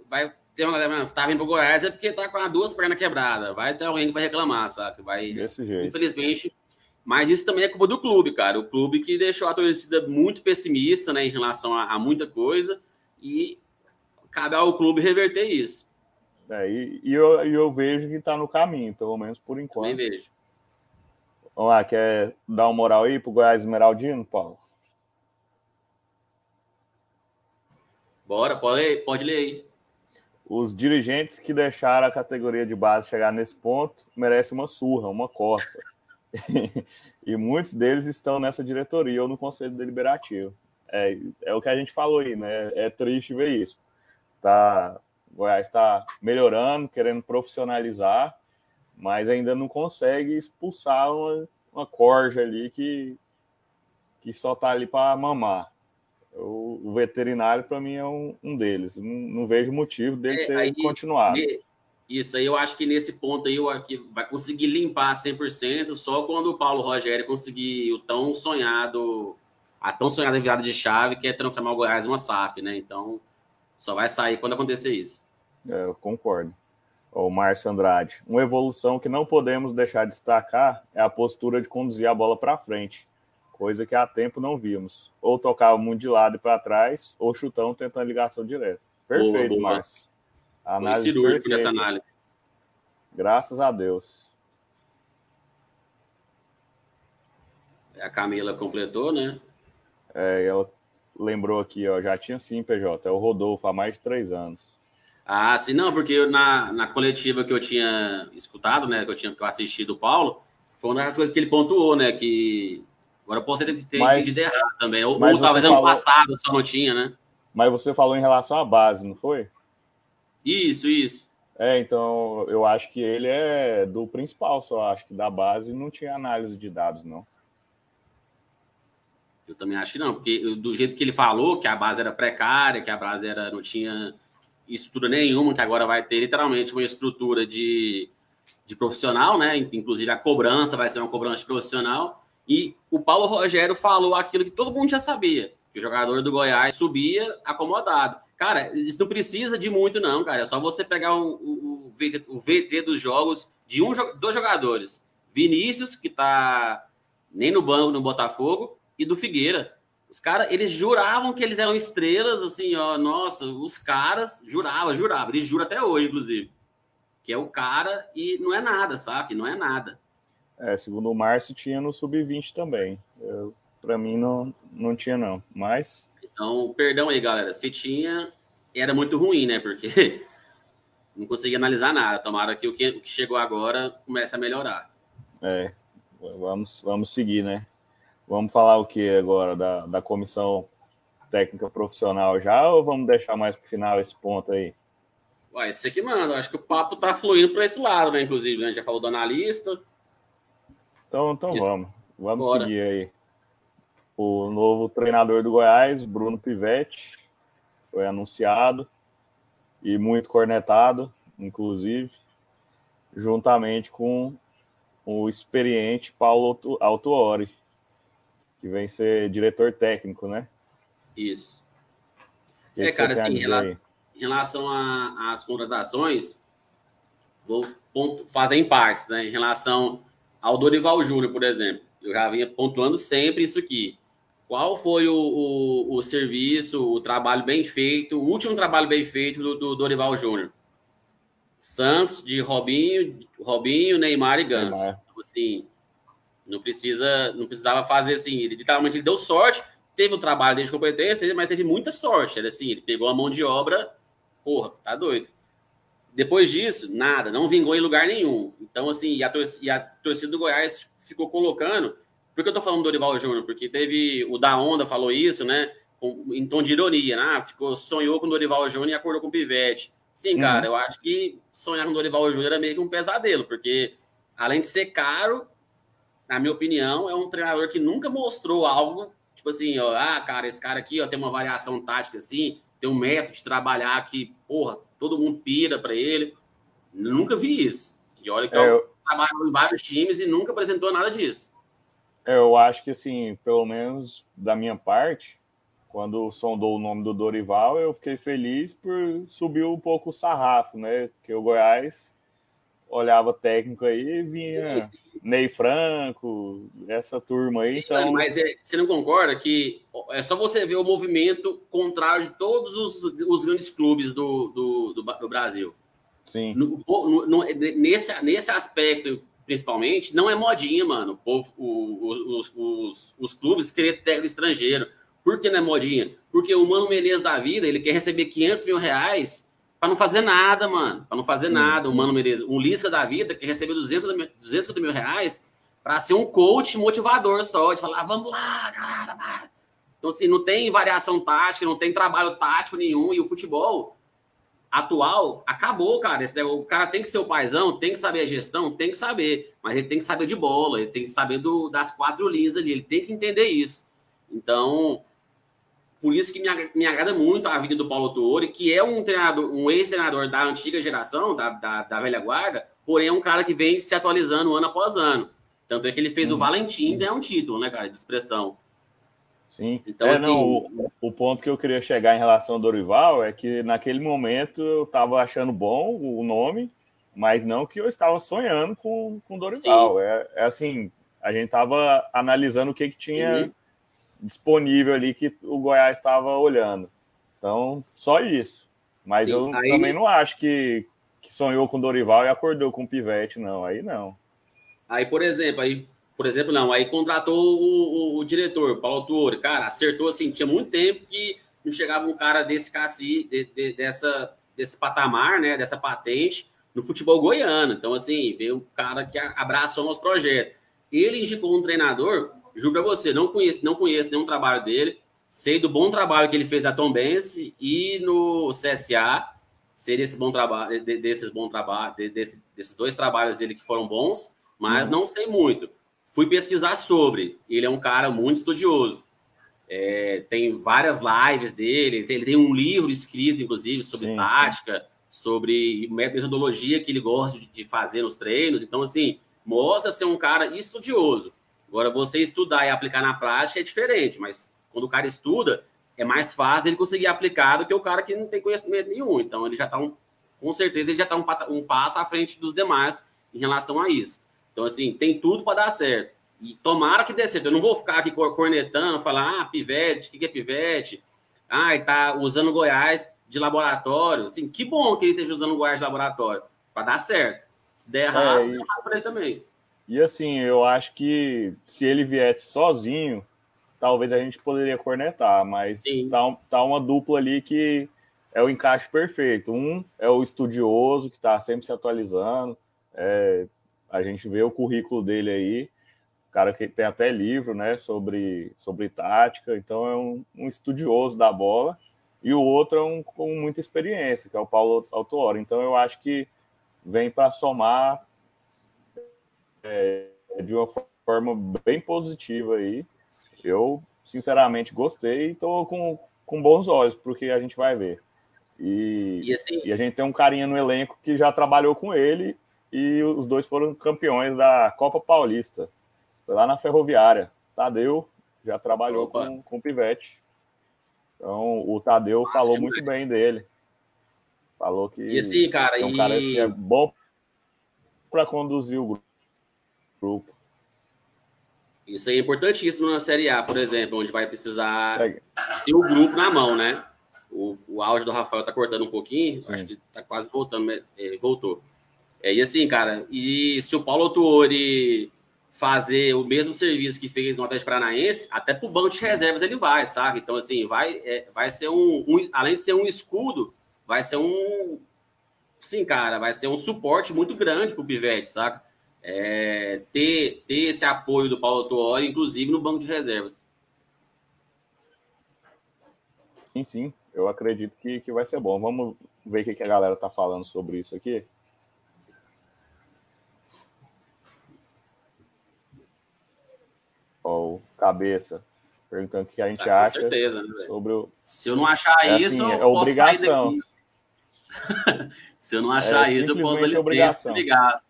vai ter uma galera, que tá vindo pro Goiás é porque tá com as duas pernas quebradas. Vai ter alguém que vai reclamar, sabe? Vai, Desse jeito. Infelizmente. Mas isso também é culpa do clube, cara. O clube que deixou a torcida muito pessimista, né, em relação a, a muita coisa. E cabe ao clube reverter isso. É, e, e eu, eu vejo que tá no caminho, pelo menos por enquanto. Também vejo. Vamos lá, quer dar uma moral aí pro Goiás Esmeraldino, Paulo? Bora, pode ler, pode ler aí. Os dirigentes que deixaram a categoria de base chegar nesse ponto merecem uma surra, uma coça. e muitos deles estão nessa diretoria ou no conselho deliberativo. É, é o que a gente falou aí, né? É triste ver isso. Tá, Goiás está melhorando, querendo profissionalizar, mas ainda não consegue expulsar uma, uma corja ali que, que só tá ali para mamar. O, o veterinário, para mim, é um, um deles. Não, não, vejo motivo dele é, ter aí, continuado. Isso aí, eu acho que nesse ponto aí, aqui vai conseguir limpar 100% só quando o Paulo Rogério conseguir o tão sonhado, a tão sonhada virada de chave, que é transformar o Goiás em uma SAF, né? Então, só vai sair quando acontecer isso. É, eu concordo o Márcio Andrade. Uma evolução que não podemos deixar de destacar é a postura de conduzir a bola para frente, coisa que há tempo não vimos. Ou tocava muito de lado e para trás, ou chutão tentando ligação direta. Perfeito, boa, boa. Márcio. Análise Foi cirúrgico nessa análise. Graças a Deus. A Camila completou, né? É, ela lembrou aqui, ó, já tinha sim, PJ. É o Rodolfo há mais de três anos. Ah, sim, não, porque eu, na, na coletiva que eu tinha escutado, né, que eu tinha que eu assisti do Paulo, foi uma das coisas que ele pontuou, né, que agora pode ter, ter entendido errado também, ou, ou talvez falou, ano passado só não tinha, né? Mas você falou em relação à base, não foi? Isso, isso. É, então eu acho que ele é do principal, só acho que da base não tinha análise de dados, não. Eu também acho que não, porque do jeito que ele falou, que a base era precária, que a base era, não tinha estrutura nenhuma, que agora vai ter literalmente uma estrutura de, de profissional, né? Inclusive a cobrança vai ser uma cobrança profissional. E o Paulo Rogério falou aquilo que todo mundo já sabia: que o jogador do Goiás subia acomodado. Cara, isso não precisa de muito, não, cara. É só você pegar o, VT dos jogos de um, dois jogadores. Vinícius, que tá nem no banco no Botafogo, e do Figueira. Os caras, eles juravam que eles eram estrelas, assim, ó, nossa, os caras juravam, juravam, eles juram até hoje, inclusive. Que é o cara e não é nada, sabe? Não é nada. É, segundo o Márcio, tinha no Sub-20 também. Para mim, não, não tinha, não. Mas. Então, perdão aí, galera. Se tinha, era muito ruim, né? Porque não conseguia analisar nada. Tomara que o que, o que chegou agora comece a melhorar. É, vamos, vamos seguir, né? Vamos falar o que agora da, da comissão técnica profissional já ou vamos deixar mais para o final esse ponto aí? Ué, esse aqui manda. Acho que o papo tá fluindo para esse lado, né? Inclusive, né? a gente já falou do analista. Então, então vamos. Vamos Bora. seguir aí. o novo treinador do Goiás, Bruno Pivetti, foi anunciado e muito cornetado, inclusive, juntamente com o experiente Paulo Autuori, que vem ser diretor técnico, né? Isso. Que é, que cara, assim, em relação às contratações, vou fazer em partes, né? Em relação ao Dorival Júnior, por exemplo, eu já vinha pontuando sempre isso aqui. Qual foi o, o, o, serviço, o trabalho bem feito, o último trabalho bem feito do, do Dorival Júnior? Santos, de Robinho, Robinho, Neymar e Ganso. Neymar. Então, assim, não precisa, não precisava fazer assim. Ele literalmente ele deu sorte, teve o trabalho dele de competência, mas teve muita sorte. Era assim, ele pegou a mão de obra, porra, tá doido. Depois disso, nada, não vingou em lugar nenhum. Então, assim, e a, torcida, e a torcida do Goiás ficou colocando. Por que eu tô falando do Dorival Júnior? Porque teve o da Onda falou isso, né? em tom de ironia, né? Ah, ficou, sonhou com o Dorival Júnior e acordou com o Pivete. Sim, cara, uhum. eu acho que sonhar com o Dorival Júnior era meio que um pesadelo, porque além de ser caro, na minha opinião, é um treinador que nunca mostrou algo, tipo assim, ó, ah, cara, esse cara aqui ó, tem uma variação tática assim, tem um método de trabalhar que, porra, todo mundo pira para ele. Nunca vi isso. E olha que é, eu trabalho em vários times e nunca apresentou nada disso. É, eu acho que, assim, pelo menos da minha parte, quando sondou o nome do Dorival, eu fiquei feliz por subir um pouco o sarrafo, né? Porque o Goiás olhava técnico aí e vinha sim, sim. Ney Franco, essa turma aí. Sim, então... Mas é, você não concorda que é só você ver o movimento contrário de todos os, os grandes clubes do, do, do, do Brasil. Sim. No, no, no, nesse, nesse aspecto, principalmente, não é modinha, mano. O povo, o, os, os, os clubes querer técnico estrangeiro. Por que não é modinha? Porque o Mano Menezes da vida, ele quer receber 500 mil reais para não fazer nada, mano. Para não fazer nada. O Mano Menezes, um Lisca da vida, que recebeu 200, 250 mil reais para ser um coach motivador só, de falar, ah, vamos lá, galera. Então, assim, não tem variação tática, não tem trabalho tático nenhum. E o futebol atual acabou, cara. Esse, o cara tem que ser o paizão, tem que saber a gestão, tem que saber. Mas ele tem que saber de bola, ele tem que saber do, das quatro linhas ali, ele tem que entender isso. Então, por isso que me, me agrada muito a vida do Paulo Tuori, que é um treinador, um ex-treinador da antiga geração, da, da, da, velha guarda, porém é um cara que vem se atualizando ano após ano. Tanto é que ele fez uhum. o Valentim ganhar um título, né, cara, de expressão. Sim. Então, é, assim, não, o, o, ponto que eu queria chegar em relação ao Dorival é que naquele momento eu estava achando bom o nome, mas não que eu estava sonhando com o Dorival. É, é, assim, a gente estava analisando o que, que tinha uhum disponível ali que o Goiás estava olhando. Então, só isso. Mas Sim, eu aí... também não acho que, que sonhou com Dorival e acordou com o Pivete, não. Aí não. Aí, por exemplo, aí, por exemplo, não, aí contratou o, o, o diretor, Paulo Tuori, cara, acertou assim, tinha muito tempo que não chegava um cara desse cassi, de, de, dessa, desse patamar, né, dessa patente no futebol goiano. Então, assim, veio um cara que abraçou nosso projeto. Ele indicou um treinador juro pra você, não conheço, não conheço nenhum trabalho dele. Sei do bom trabalho que ele fez na Tom Benz e no CSA. Sei desse bom trabalho, desses bom trabalho, desse, desses dois trabalhos dele que foram bons, mas uhum. não sei muito. Fui pesquisar sobre. Ele é um cara muito estudioso. É, tem várias lives dele, ele tem, um livro escrito, inclusive, sobre Sim. tática, sobre metodologia que ele gosta de, de fazer nos treinos. Então, assim, mostra ser um cara estudioso. Agora, você estudar e aplicar na prática é diferente, mas quando o cara estuda, é mais fácil ele conseguir aplicar do que o cara que não tem conhecimento nenhum. Então, ele já está, um, com certeza, ele já está um, um, passo à frente dos demais em relação a isso. Então, assim, tem tudo para dar certo. E tomara que dê certo. Eu não vou ficar aqui cornetando, falar, ah, pivete, o que, que é pivete? Ah, tá usando Goiás de laboratório. Assim, que bom que ele esteja usando Goiás de laboratório, para dar certo. Se der errado, é, e... errado para ele também. E assim, eu acho que se ele viesse sozinho, talvez a gente poderia cornetar, mas tá, tá uma dupla ali que é o encaixe perfeito. Um é o estudioso, que está sempre se atualizando. É, a gente vê o currículo dele aí, cara que tem até livro né, sobre, sobre tática, então é um, um estudioso da bola. E o outro é um com muita experiência, que é o Paulo Autuori. Então eu acho que vem para somar é, de uma forma bem positiva aí. Eu sinceramente, gostei e estou com, com bons olhos porque a gente vai ver. E, e, assim, e, a gente tem um carinha no elenco que já trabalhou com ele e os dois foram campeões da Copa Paulista. Foi lá na Ferroviária. Tadeu já trabalhou com, com o Pivete. Então, o Tadeu Nossa, falou muito bem dele. Falou que e assim, cara, é um e... cara que é bom para conduzir o grupo. Isso aí é importantíssimo na Série A, por exemplo, onde vai precisar Segue. ter o grupo na mão, né? O, o áudio do Rafael tá cortando um pouquinho, Sim. acho que tá quase voltando, ele voltou. É, e assim, cara, e se o Paulo Tuori fazer o mesmo serviço que fez no Atlético Paranaense, até pro banco de reservas ele vai, sabe? Então, assim, vai, é, vai ser um, um, além de ser um escudo, vai ser um, sim, cara, vai ser um suporte muito grande pro Pivete, sabe? É, ter, ter esse apoio do Paulo Tuori, inclusive no banco de reservas. Sim, sim, eu acredito que, que vai ser bom. Vamos ver o que, que a galera tá falando sobre isso aqui. Ó, Cabeça perguntando o que a gente ah, acha certeza, né, sobre o. Se eu não achar é isso, assim, é obrigação. Se eu não achar é isso, eu posso obrigação. Ligado.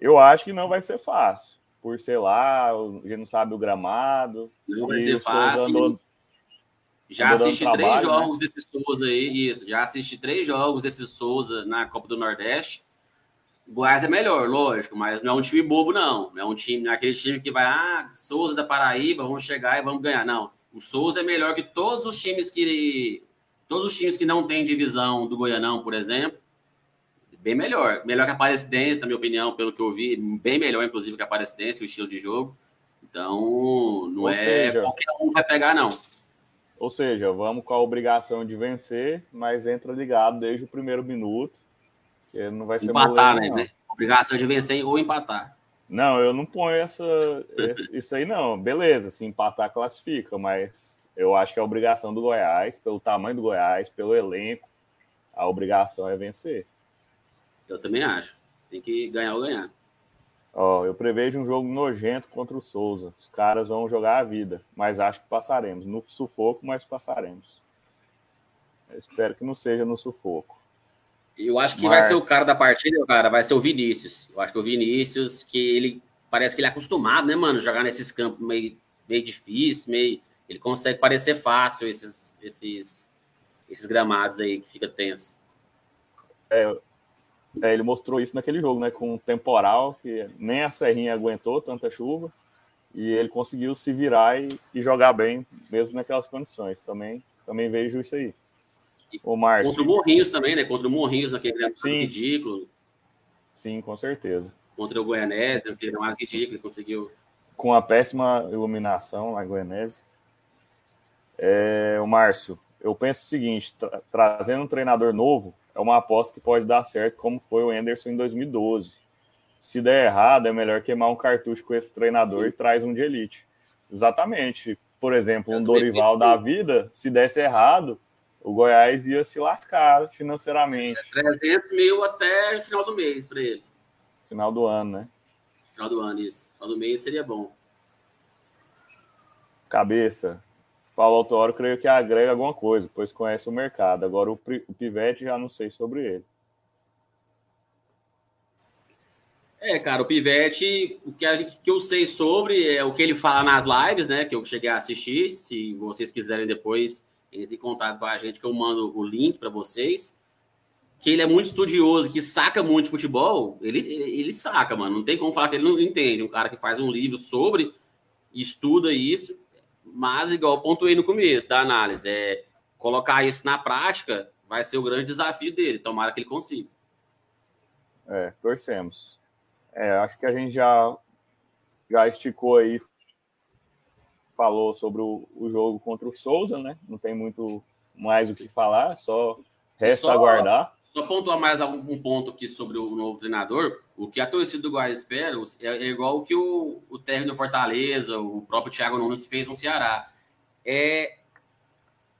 Eu acho que não vai ser fácil. Por, sei lá, a gente não sabe o gramado. Não vai ser fácil. Andou, já andou assisti três né? jogos né? desses Souza aí, isso. Já assisti três jogos desses Souza na Copa do Nordeste. O Goiás é melhor, lógico, mas não é um time bobo, não. Não é um time, não é aquele time que vai, ah, Souza da Paraíba, vamos chegar e vamos ganhar. Não. O Souza é melhor que todos os times que. Todos os times que não têm divisão do Goianão, por exemplo. Bem melhor. Melhor que a Aparecidense, na minha opinião, pelo que eu vi. Bem melhor, inclusive, que a Aparecidense, o estilo de jogo. Então, não Ou é seja, qualquer um vai pegar, não. Ou seja, vamos com a obrigação de vencer, mas entra ligado desde o primeiro minuto que não vai ser Empatar, né, né? Obrigação de vencer ou empatar. Não, eu não ponho essa, isso aí, não. Beleza, se empatar, classifica, mas eu acho que a obrigação do Goiás, pelo tamanho do Goiás, pelo elenco, a obrigação é vencer. Eu também acho. Tem que ganhar ou ganhar. Ó, eu prevejo um jogo nojento contra o Souza. Os caras vão jogar a vida, mas acho que passaremos. No sufoco, mas passaremos. Eu espero que não seja no sufoco. Eu acho que Mas... vai ser o cara da partida, cara, vai ser o Vinícius. Eu acho que o Vinícius, que ele parece que ele é acostumado, né, mano, jogar nesses campos meio, meio difícil, meio. Ele consegue parecer fácil esses, esses, esses gramados aí que fica tenso. É, é, ele mostrou isso naquele jogo, né? Com um temporal, que nem a Serrinha aguentou tanta chuva, e ele conseguiu se virar e, e jogar bem, mesmo naquelas condições. Também, também vejo isso aí. O Márcio. Contra o Morrinhos também, né? Contra o Morrinhos naquele Sim. ridículo. Sim, com certeza. Contra o Goianese, que era um ridículo, ele conseguiu. Com a péssima iluminação lá em. É, o Márcio, eu penso o seguinte: tra trazendo um treinador novo é uma aposta que pode dar certo, como foi o Anderson em 2012. Se der errado, é melhor queimar um cartucho com esse treinador e traz um de elite. Exatamente. Por exemplo, um Dorival da vida, se desse errado, o Goiás ia se lascar financeiramente. É 300 mil até final do mês para ele. Final do ano, né? Final do ano, isso. Final do mês seria bom. Cabeça. Paulo Autório creio que agrega alguma coisa, pois conhece o mercado. Agora o, o Pivete já não sei sobre ele. É, cara, o Pivete, o que, a que eu sei sobre é o que ele fala nas lives, né? Que eu cheguei a assistir. Se vocês quiserem depois entre em contato com a gente, que eu mando o link para vocês. Que ele é muito estudioso, que saca muito futebol, ele, ele saca, mano. Não tem como falar que ele não entende. Um cara que faz um livro sobre, estuda isso, mas, igual pontuei no começo da análise, é colocar isso na prática vai ser o grande desafio dele. Tomara que ele consiga. É, torcemos. É, acho que a gente já, já esticou aí falou sobre o, o, jogo contra o Souza, né? Não tem muito mais o que falar, só resta só, aguardar. Só pontuar mais um ponto aqui sobre o novo treinador. O que a torcida do Goiás espera é, é igual o que o, o técnico do Fortaleza, o próprio Thiago Nunes fez no Ceará. É,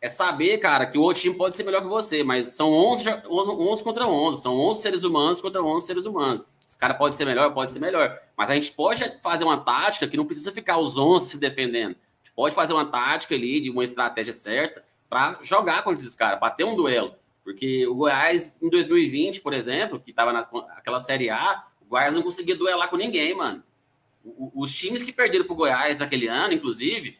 é saber, cara, que o outro time pode ser melhor que você, mas são 11, 11, 11 contra 11, são 11 seres humanos contra 11 seres humanos. Esse cara pode ser melhor, pode ser melhor. Mas a gente pode fazer uma tática que não precisa ficar os 11 se defendendo pode fazer uma tática ali, de uma estratégia certa, para jogar contra esses caras, para ter um duelo. Porque o Goiás, em 2020, por exemplo, que estava naquela Série A, o Goiás não conseguia duelar com ninguém, mano. Os times que perderam para o Goiás naquele ano, inclusive,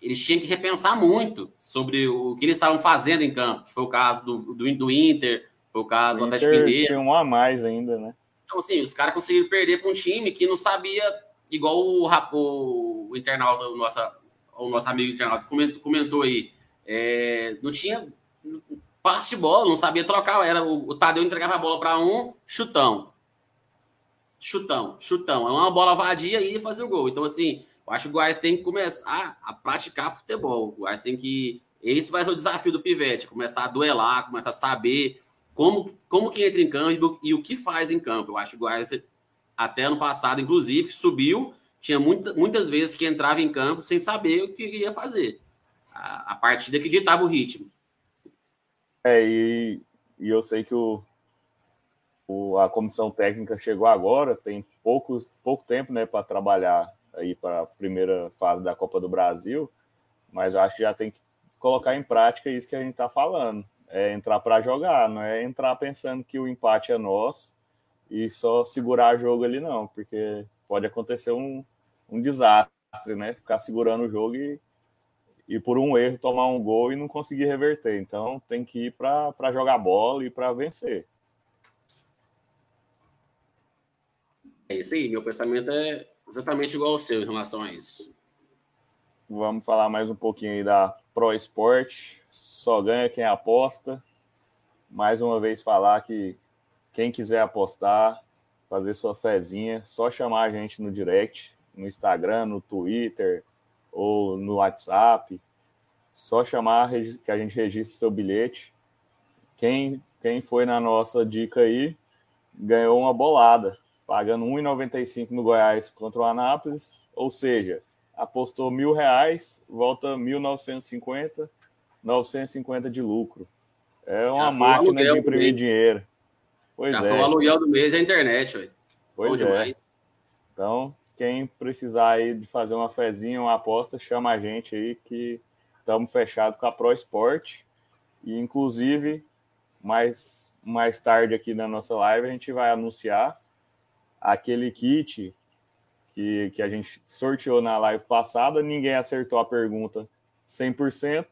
eles tinham que repensar muito sobre o que eles estavam fazendo em campo, que foi o caso do, do, do Inter, foi o caso do Atlético Mineiro. Tinha um a mais ainda, né? Então, assim, os caras conseguiram perder para um time que não sabia, igual o, o, o internauta, o nosso, o nosso amigo internauta comentou, comentou aí, é, não tinha passe de bola, não sabia trocar. Era o, o Tadeu entregava a bola para um, chutão. Chutão, chutão. É uma bola vadia e fazer o gol. Então, assim, eu acho que o Goiás tem que começar a praticar futebol. O Goiás tem que. Esse vai ser o desafio do Pivete, começar a duelar, começar a saber como, como que entra em campo e, o que faz em campo. Eu acho que o Goiás, até ano passado, inclusive, que subiu, tinha muita, muitas vezes que entrava em campo sem saber o que ia fazer. A, a partida que ditava o ritmo. É, e, e eu sei que o, o, a comissão técnica chegou agora, tem pouco, pouco tempo né, para trabalhar aí para a primeira fase da Copa do Brasil, mas eu acho que já tem que colocar em prática isso que a gente está falando. É entrar para jogar, não é entrar pensando que o empate é nosso e só segurar o jogo ali, não, porque pode acontecer um, um desastre, né? Ficar segurando o jogo e e por um erro tomar um gol e não conseguir reverter. Então tem que ir para jogar bola e para vencer. É isso aí, meu pensamento é exatamente igual ao seu em relação a isso. Vamos falar mais um pouquinho aí da Pro Sport. Só ganha quem aposta. Mais uma vez falar que quem quiser apostar, fazer sua fezinha, só chamar a gente no direct, no Instagram, no Twitter, ou no WhatsApp. Só chamar que a gente registra seu bilhete. Quem, quem foi na nossa dica aí ganhou uma bolada, pagando R$ 1,95 no Goiás contra o Anápolis. Ou seja, apostou mil reais, volta 1.950, 950 de lucro. É uma máquina de imprimir dinheiro. Pois Já é. foi o aluguel do mês a internet, ué. Pois Bom é. Demais. Então, quem precisar aí de fazer uma fezinha, uma aposta, chama a gente aí que estamos fechados com a Pro Sport. E, inclusive, mais, mais tarde aqui na nossa live, a gente vai anunciar aquele kit que, que a gente sorteou na live passada. Ninguém acertou a pergunta 100%.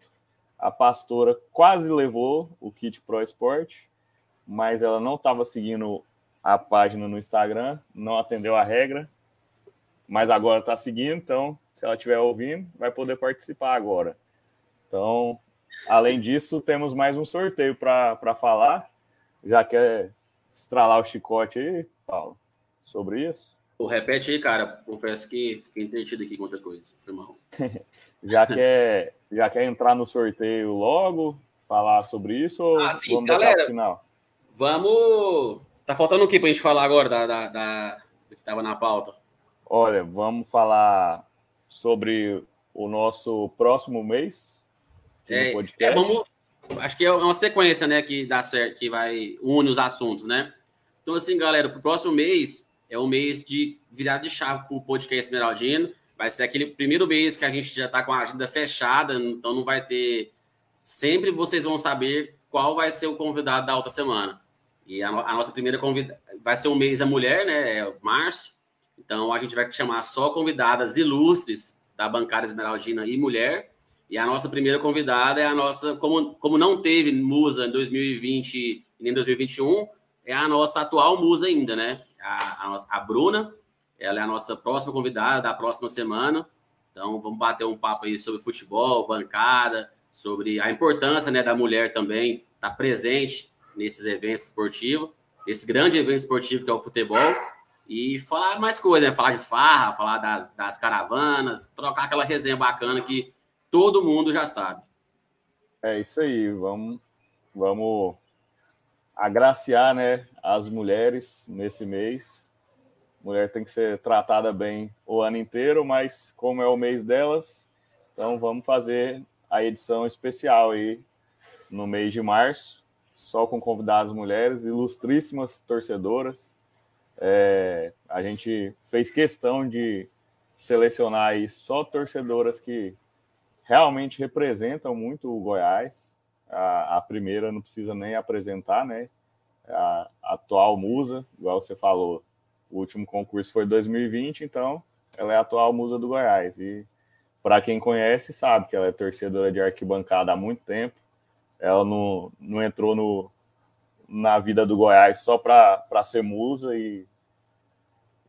A pastora quase levou o kit Pro Sport, mas ela não estava seguindo a página no Instagram, não atendeu a regra mas agora está seguindo, então se ela estiver ouvindo, vai poder participar agora. Então, além disso, temos mais um sorteio para falar. Já quer estralar o chicote aí, Paulo, sobre isso? Pô, repete aí, cara. Confesso que fiquei entretido aqui com outra coisa. Foi mal. já, quer, já quer entrar no sorteio logo? Falar sobre isso? Ou ah, sim, vamos galera. final? Vamos. Tá faltando o que para a gente falar agora da, da, da... do que estava na pauta? Olha, vamos falar sobre o nosso próximo mês é, é, vamos, acho que é uma sequência, né, que dá certo, que vai une os assuntos, né? Então, assim, galera, para o próximo mês é o mês de virada de chave para o podcast Esmeraldino. Vai ser aquele primeiro mês que a gente já está com a agenda fechada, então não vai ter. Sempre vocês vão saber qual vai ser o convidado da outra semana. E a, a nossa primeira convidada vai ser o mês da mulher, né? É março. Então, a gente vai chamar só convidadas ilustres da bancada esmeraldina e mulher. E a nossa primeira convidada é a nossa, como, como não teve musa em 2020 e nem 2021, é a nossa atual musa ainda, né? A, a, a Bruna, ela é a nossa próxima convidada da próxima semana. Então, vamos bater um papo aí sobre futebol, bancada, sobre a importância né, da mulher também estar tá presente nesses eventos esportivos, esse grande evento esportivo que é o futebol e falar mais coisas, né? Falar de farra, falar das, das caravanas, trocar aquela resenha bacana que todo mundo já sabe. É isso aí, vamos, vamos agraciar né, as mulheres nesse mês. Mulher tem que ser tratada bem o ano inteiro, mas como é o mês delas, então vamos fazer a edição especial aí no mês de março, só com convidadas mulheres, ilustríssimas torcedoras. É, a gente fez questão de selecionar aí só torcedoras que realmente representam muito o Goiás. A, a primeira não precisa nem apresentar, né? A, atual musa, igual você falou, o último concurso foi 2020, então ela é a atual musa do Goiás. E para quem conhece, sabe que ela é torcedora de arquibancada há muito tempo. Ela não, não entrou no, na vida do Goiás só para ser musa e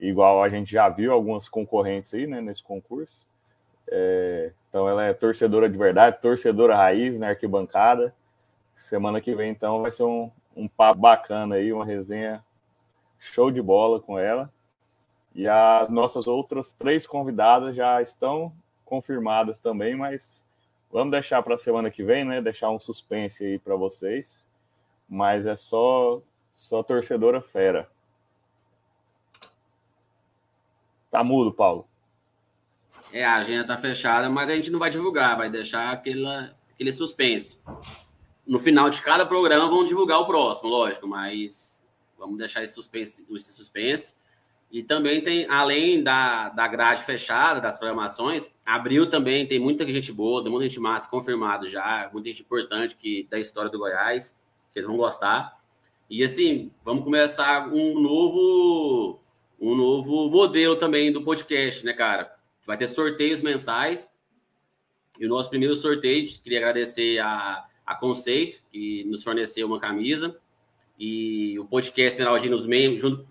igual a gente já viu algumas concorrentes aí né, nesse concurso. É, então ela é torcedora de verdade, torcedora raiz na arquibancada. Semana que vem, então, vai ser um, um papo bacana aí, uma resenha show de bola com ela. E as nossas outras três convidadas já estão confirmadas também, mas vamos deixar para a semana que vem, né? Deixar um suspense aí para vocês. Mas é só só torcedora fera. Tá mudo, Paulo. É, a agenda tá fechada, mas a gente não vai divulgar, vai deixar aquele, aquele suspense. No final de cada programa vamos divulgar o próximo, lógico, mas vamos deixar esse suspense. Esse suspense. E também tem, além da, da grade fechada, das programações, abril também tem muita gente boa, muita gente massa confirmado já, muita gente importante que, da história do Goiás. Vocês vão gostar. E assim, vamos começar um novo um novo modelo também do podcast, né, cara? Vai ter sorteios mensais. E o nosso primeiro sorteio, queria agradecer a, a Conceito, que nos forneceu uma camisa. E o podcast Esmeraldino, os membros, junto,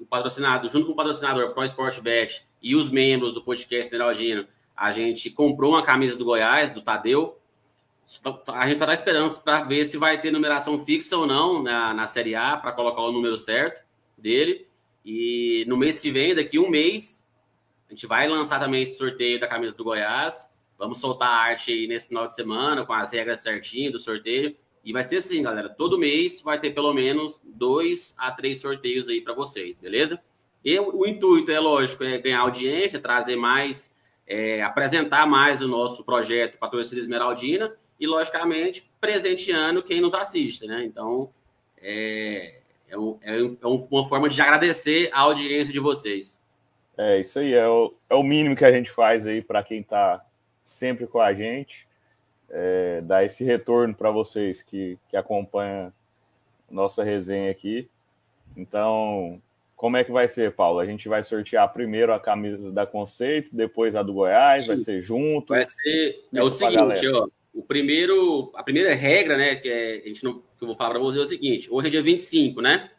o patrocinado, junto com o patrocinador Pro Sport Bet e os membros do podcast Esmeraldino, a gente comprou uma camisa do Goiás, do Tadeu. A gente está esperando para ver se vai ter numeração fixa ou não na, na Série A, para colocar o número certo dele. E no mês que vem, daqui um mês, a gente vai lançar também esse sorteio da camisa do Goiás. Vamos soltar a arte aí nesse final de semana, com as regras certinho do sorteio. E vai ser assim, galera. Todo mês vai ter pelo menos dois a três sorteios aí para vocês, beleza? E o intuito, é lógico, é ganhar audiência, trazer mais, é, apresentar mais o nosso projeto para a torcida esmeraldina e, logicamente, presenteando quem nos assiste, né? Então, é, é, um, é, é uma forma de agradecer a audiência de vocês. É, isso aí é o, é o mínimo que a gente faz aí para quem está sempre com a gente. É, dar esse retorno para vocês que, que acompanham nossa resenha aqui. Então, como é que vai ser, Paulo? A gente vai sortear primeiro a camisa da Conceitos, depois a do Goiás, Sim. vai ser junto? Vai ser. É o seguinte, ó. O primeiro, a primeira regra, né, que, é, a gente não, que eu vou falar para vocês é o seguinte: hoje é dia 25, né?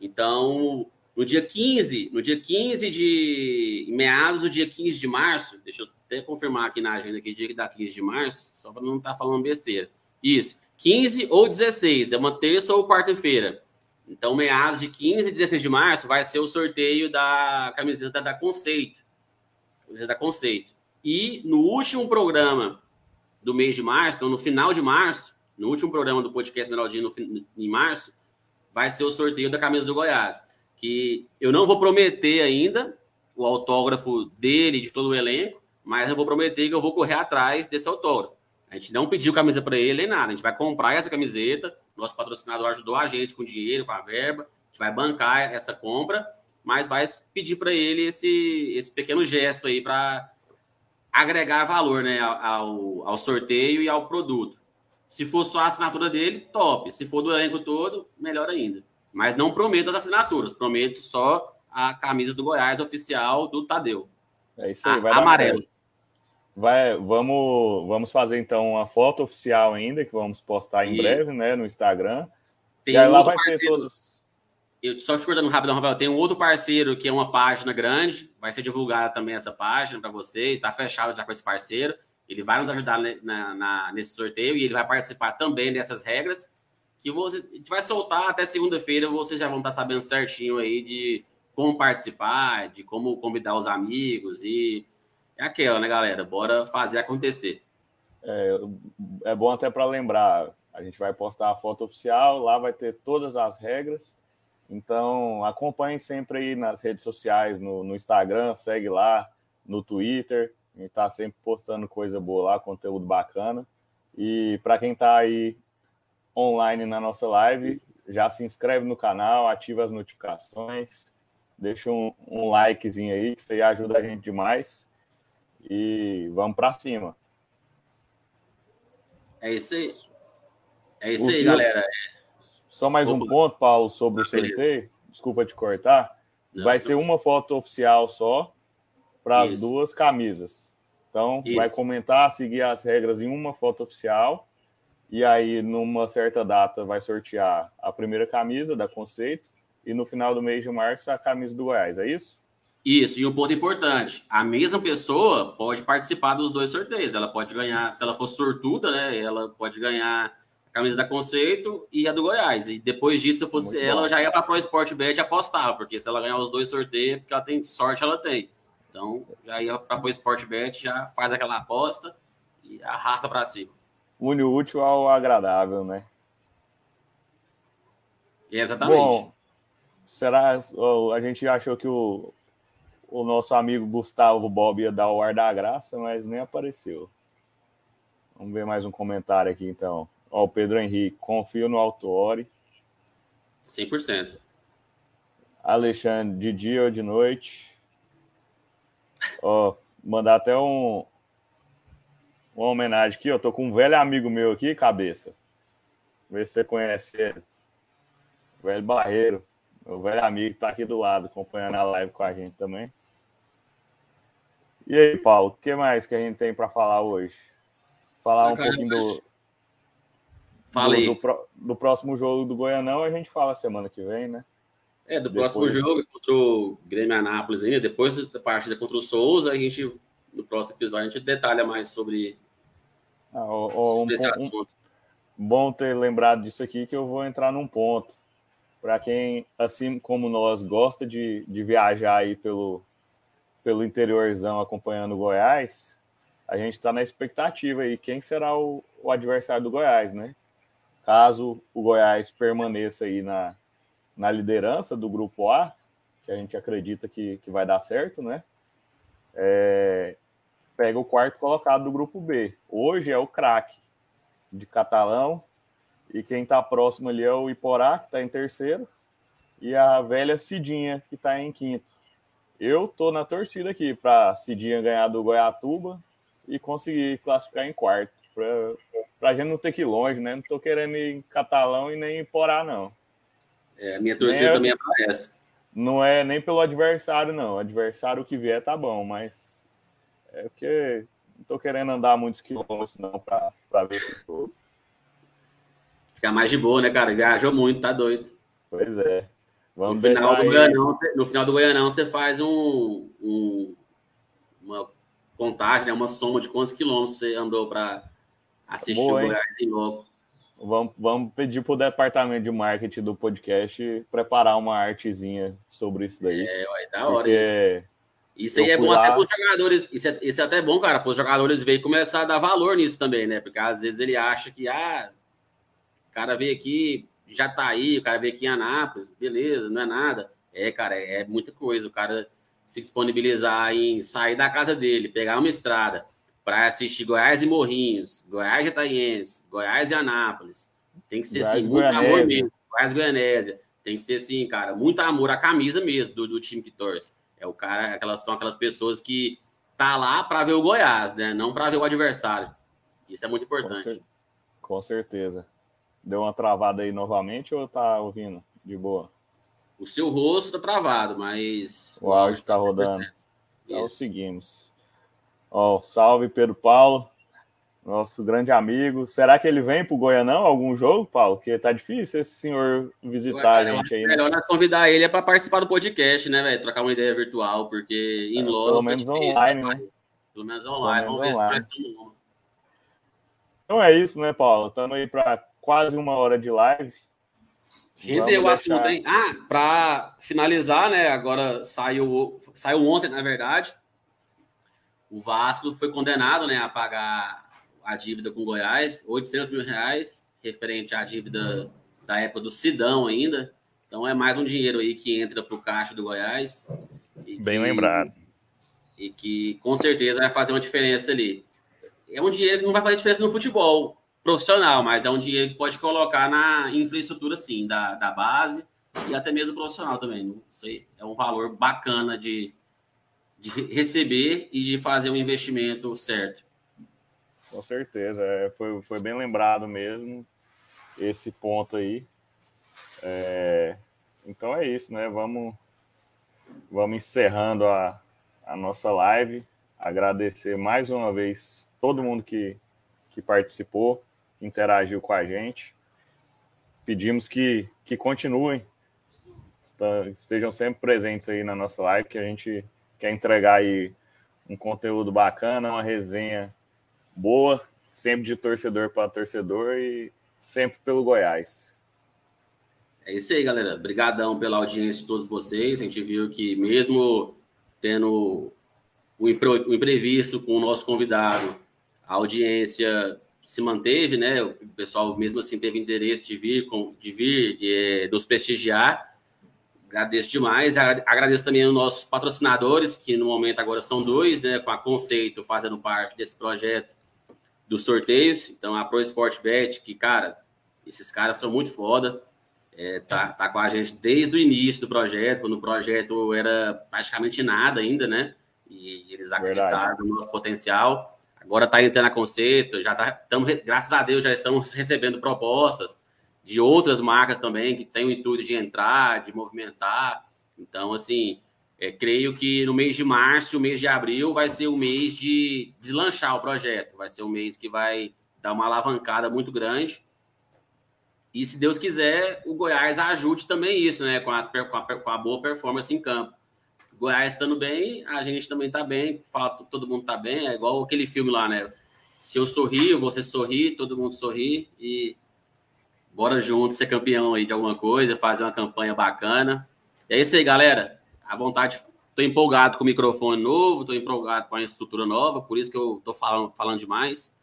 Então, no dia 15, no dia 15 de. meados do dia 15 de março, deixa eu até confirmar aqui na agenda que dia que dá 15 de março, só para não estar tá falando besteira. Isso, 15 ou 16, é uma terça ou quarta-feira. Então, meados de 15 e 16 de março vai ser o sorteio da camiseta da Conceito. Camiseta da Conceito. E no último programa do mês de março, então no final de março, no último programa do podcast Meraldinho em março, vai ser o sorteio da camisa do Goiás. Que eu não vou prometer ainda o autógrafo dele, de todo o elenco, mas eu vou prometer que eu vou correr atrás desse autógrafo. A gente não pediu camisa para ele nem nada. A gente vai comprar essa camiseta. Nosso patrocinador ajudou a gente com dinheiro, com a verba. A gente vai bancar essa compra, mas vai pedir para ele esse, esse pequeno gesto aí para agregar valor né, ao, ao sorteio e ao produto. Se for só a assinatura dele, top. Se for do elenco todo, melhor ainda. Mas não prometo as assinaturas, prometo só a camisa do Goiás oficial do Tadeu. É isso aí, vai a, amarelo. Vai, vamos, vamos fazer então uma foto oficial ainda, que vamos postar em e... breve, né, no Instagram. Tem e aí lá vai parceiro, ter todos. Eu, só te cortando rapidão, Rafael, tem um outro parceiro que é uma página grande, vai ser divulgada também essa página para vocês, está fechado já com esse parceiro. Ele vai nos ajudar na, na, nesse sorteio e ele vai participar também dessas regras que você, a gente vai soltar até segunda-feira. Vocês já vão estar sabendo certinho aí de como participar, de como convidar os amigos e é aquela, né, galera? Bora fazer acontecer. É, é bom até para lembrar. A gente vai postar a foto oficial, lá vai ter todas as regras. Então acompanhe sempre aí nas redes sociais, no, no Instagram, segue lá, no Twitter. A gente está sempre postando coisa boa lá, conteúdo bacana. E para quem está aí online na nossa live, já se inscreve no canal, ativa as notificações, deixa um, um likezinho aí, que isso aí ajuda a gente demais. E vamos para cima. É isso aí. É isso o aí, galera. Só mais um ponto, Paulo, sobre o ah, sorteio. Desculpa te cortar. Não, vai não. ser uma foto oficial só para as duas camisas. Então, isso. vai comentar, seguir as regras em uma foto oficial. E aí, numa certa data, vai sortear a primeira camisa da Conceito. E no final do mês de março, a camisa do Goiás. É isso? Isso, e um ponto importante: a mesma pessoa pode participar dos dois sorteios. Ela pode ganhar, se ela for sortuda, né? Ela pode ganhar camisa da Conceito e a do Goiás. E depois disso, se fosse Muito ela, bom. já ia para Pro Sport Bet e apostava, porque se ela ganhar os dois sorteios, porque ela tem sorte, ela tem. Então, já ia para Pro Sport Bet, já faz aquela aposta e arrasta para cima. Une o útil ao agradável, né? Exatamente. Bom, será. A gente achou que o, o nosso amigo Gustavo Bob ia dar o ar da graça, mas nem apareceu. Vamos ver mais um comentário aqui, então. Ó, o Pedro Henrique, confio no Autori. 100%. Alexandre, de dia ou de noite? Ó, mandar até um, uma homenagem aqui. Eu tô com um velho amigo meu aqui, cabeça. Vê se você conhece ele. Velho Barreiro. Meu velho amigo tá aqui do lado, acompanhando a live com a gente também. E aí, Paulo, o que mais que a gente tem para falar hoje? Falar um pouquinho do, Falei. Do, do, do, próximo jogo do Goianão, a gente fala semana que vem, né? É, do depois... próximo jogo contra o Grêmio Anápolis ainda, depois da partida contra o Souza, a gente, no próximo episódio, a gente detalha mais sobre, ah, ó, sobre um, esse assunto. Um, bom ter lembrado disso aqui, que eu vou entrar num ponto para quem, assim como nós, gosta de, de viajar aí pelo, pelo interiorzão acompanhando o Goiás, a gente está na expectativa aí quem será o, o, adversário do Goiás, né? Caso o Goiás permaneça aí na, na liderança do grupo A, que a gente acredita que, que vai dar certo, né? É, pega o quarto colocado do grupo B. Hoje é o craque de Catalão, e quem está próximo ali é o Iporá, que está em terceiro, e a velha Cidinha, que está em quinto. Eu tô na torcida aqui para Cidinha ganhar do Goiatuba e conseguir classificar em quarto. Para a gente não ter que ir longe, né? Não tô querendo ir em Catalão e nem em Porá, não. É, minha torcida é, também é essa. Não é nem pelo adversário, não. O adversário que vier tá bom, mas é porque não tô querendo andar muitos quilômetros, não, para ver esse jogo. Ficar mais de boa, né, cara? Viajou muito, tá doido. Pois é. Vamos no, final do Goianão, no final do Goianão, você faz um, um, uma contagem, né, uma soma de quantos quilômetros você andou para assistir Boa, o Goiás em loco. Vamos, vamos pedir para o departamento de marketing do podcast preparar uma artezinha sobre isso daí. É, vai da hora isso. Isso aí é bom lá... até para os jogadores. Isso é, isso é até bom, cara, para os jogadores verem começar a dar valor nisso também, né? Porque às vezes ele acha que, ah, o cara veio aqui, já tá aí, o cara veio aqui em Anápolis, beleza, não é nada. É, cara, é, é muita coisa. O cara se disponibilizar em sair da casa dele, pegar uma estrada para assistir Goiás e Morrinhos, Goiás e Jataiense, Goiás e Anápolis. Tem que ser Goiás assim, muito amor mesmo. Goiás Goianésia. Tem que ser assim, cara, muito amor à camisa mesmo do, do time que torce. É o cara, aquelas são aquelas pessoas que tá lá para ver o Goiás, né? Não para ver o adversário. Isso é muito importante. Com, cer com certeza. Deu uma travada aí novamente ou tá ouvindo de boa? O seu rosto tá travado, mas. O áudio tá rodando. Então seguimos. Ó, salve Pedro Paulo, nosso grande amigo. Será que ele vem pro Goianão algum jogo, Paulo? Que tá difícil esse senhor visitar Ué, a gente aí. Né? Melhor nós convidar ele é para participar do podcast, né, velho? Trocar uma ideia virtual, porque em é, loco. Pelo menos é difícil, online, né? Pelo menos online. Pelo menos Vamos online. ver se Então é isso, né, Paulo? Estamos aí para quase uma hora de live. Rendeu o assunto, hein? Ah, para finalizar, né? Agora saiu, saiu ontem, na verdade. O Vasco foi condenado né, a pagar a dívida com Goiás, 800 mil reais, referente à dívida da época do Sidão ainda. Então é mais um dinheiro aí que entra para o caixa do Goiás. Bem que, lembrado. E que com certeza vai fazer uma diferença ali. É um dinheiro que não vai fazer diferença no futebol, profissional, mas é um dinheiro que pode colocar na infraestrutura, sim, da, da base e até mesmo profissional também. Não sei, é um valor bacana de, de receber e de fazer um investimento certo. Com certeza, é, foi, foi bem lembrado mesmo esse ponto aí. É, então é isso, né? Vamos, vamos encerrando a, a nossa live. Agradecer mais uma vez todo mundo que, que participou, interagiu com a gente. Pedimos que, que continuem, estejam sempre presentes aí na nossa live, que a gente quer entregar aí um conteúdo bacana, uma resenha boa, sempre de torcedor para torcedor e sempre pelo Goiás. É isso aí, galera. Obrigadão pela audiência de todos vocês. A gente viu que mesmo tendo o imprevisto com o nosso convidado, a audiência se manteve, né? O pessoal mesmo assim teve interesse de vir, de vir, de, nos prestigiar. Agradeço demais. Agradeço também aos nossos patrocinadores, que no momento agora são dois, né? Com a Conceito fazendo parte desse projeto dos sorteios. Então, a Pro Sport Bet, que, cara, esses caras são muito foda. É, tá, tá com a gente desde o início do projeto, quando o projeto era praticamente nada ainda, né? E eles acreditaram Verdade. no nosso potencial. Agora tá entrando a conceito, já tá, estamos, graças a Deus, já estamos recebendo propostas de outras marcas também que têm o intuito de entrar, de movimentar. Então, assim, é, creio que no mês de março, o mês de abril, vai ser o mês de deslanchar o projeto. Vai ser um mês que vai dar uma alavancada muito grande. E se Deus quiser, o Goiás ajude também isso, né? Com, as, com, a, com a boa performance em campo. O Goiás estando bem, a gente também está bem. Fala, todo mundo está bem. É igual aquele filme lá, né? Se eu sorrir, você sorri, todo mundo sorri. E bora junto ser campeão aí de alguma coisa, fazer uma campanha bacana. E é isso aí, galera à vontade. Estou empolgado com o microfone novo, estou empolgado com a estrutura nova, por isso que eu estou falando, falando demais.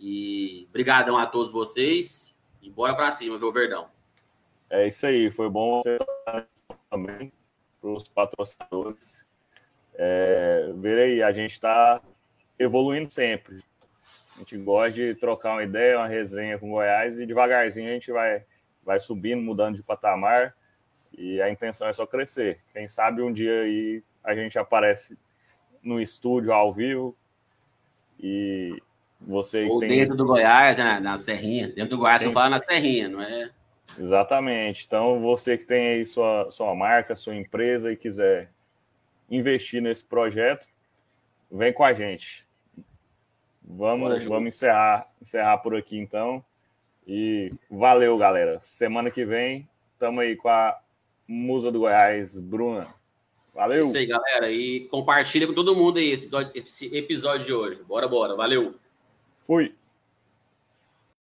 E obrigadão a todos vocês. E bora para cima, viu, Verdão? É isso aí, foi bom você também para os patrocinadores. É, ver aí, a gente está evoluindo sempre. A gente gosta de trocar uma ideia, uma resenha com Goiás e devagarzinho a gente vai, vai subindo, mudando de patamar. E a intenção é só crescer. Quem sabe um dia aí a gente aparece no estúdio ao vivo e você Ou tem... dentro do Goiás, né, na Serrinha. Dentro do Goiás, tem... eu falo na Serrinha, não é? Exatamente. Então, você que tem aí sua, sua marca, sua empresa e quiser investir nesse projeto, vem com a gente. Vamos, vamos encerrar, encerrar por aqui então. E valeu, galera. Semana que vem, estamos aí com a Musa do Goiás, Bruna. Valeu. É isso aí, galera. E compartilha com todo mundo aí esse episódio de hoje. Bora, bora. Valeu. Fui.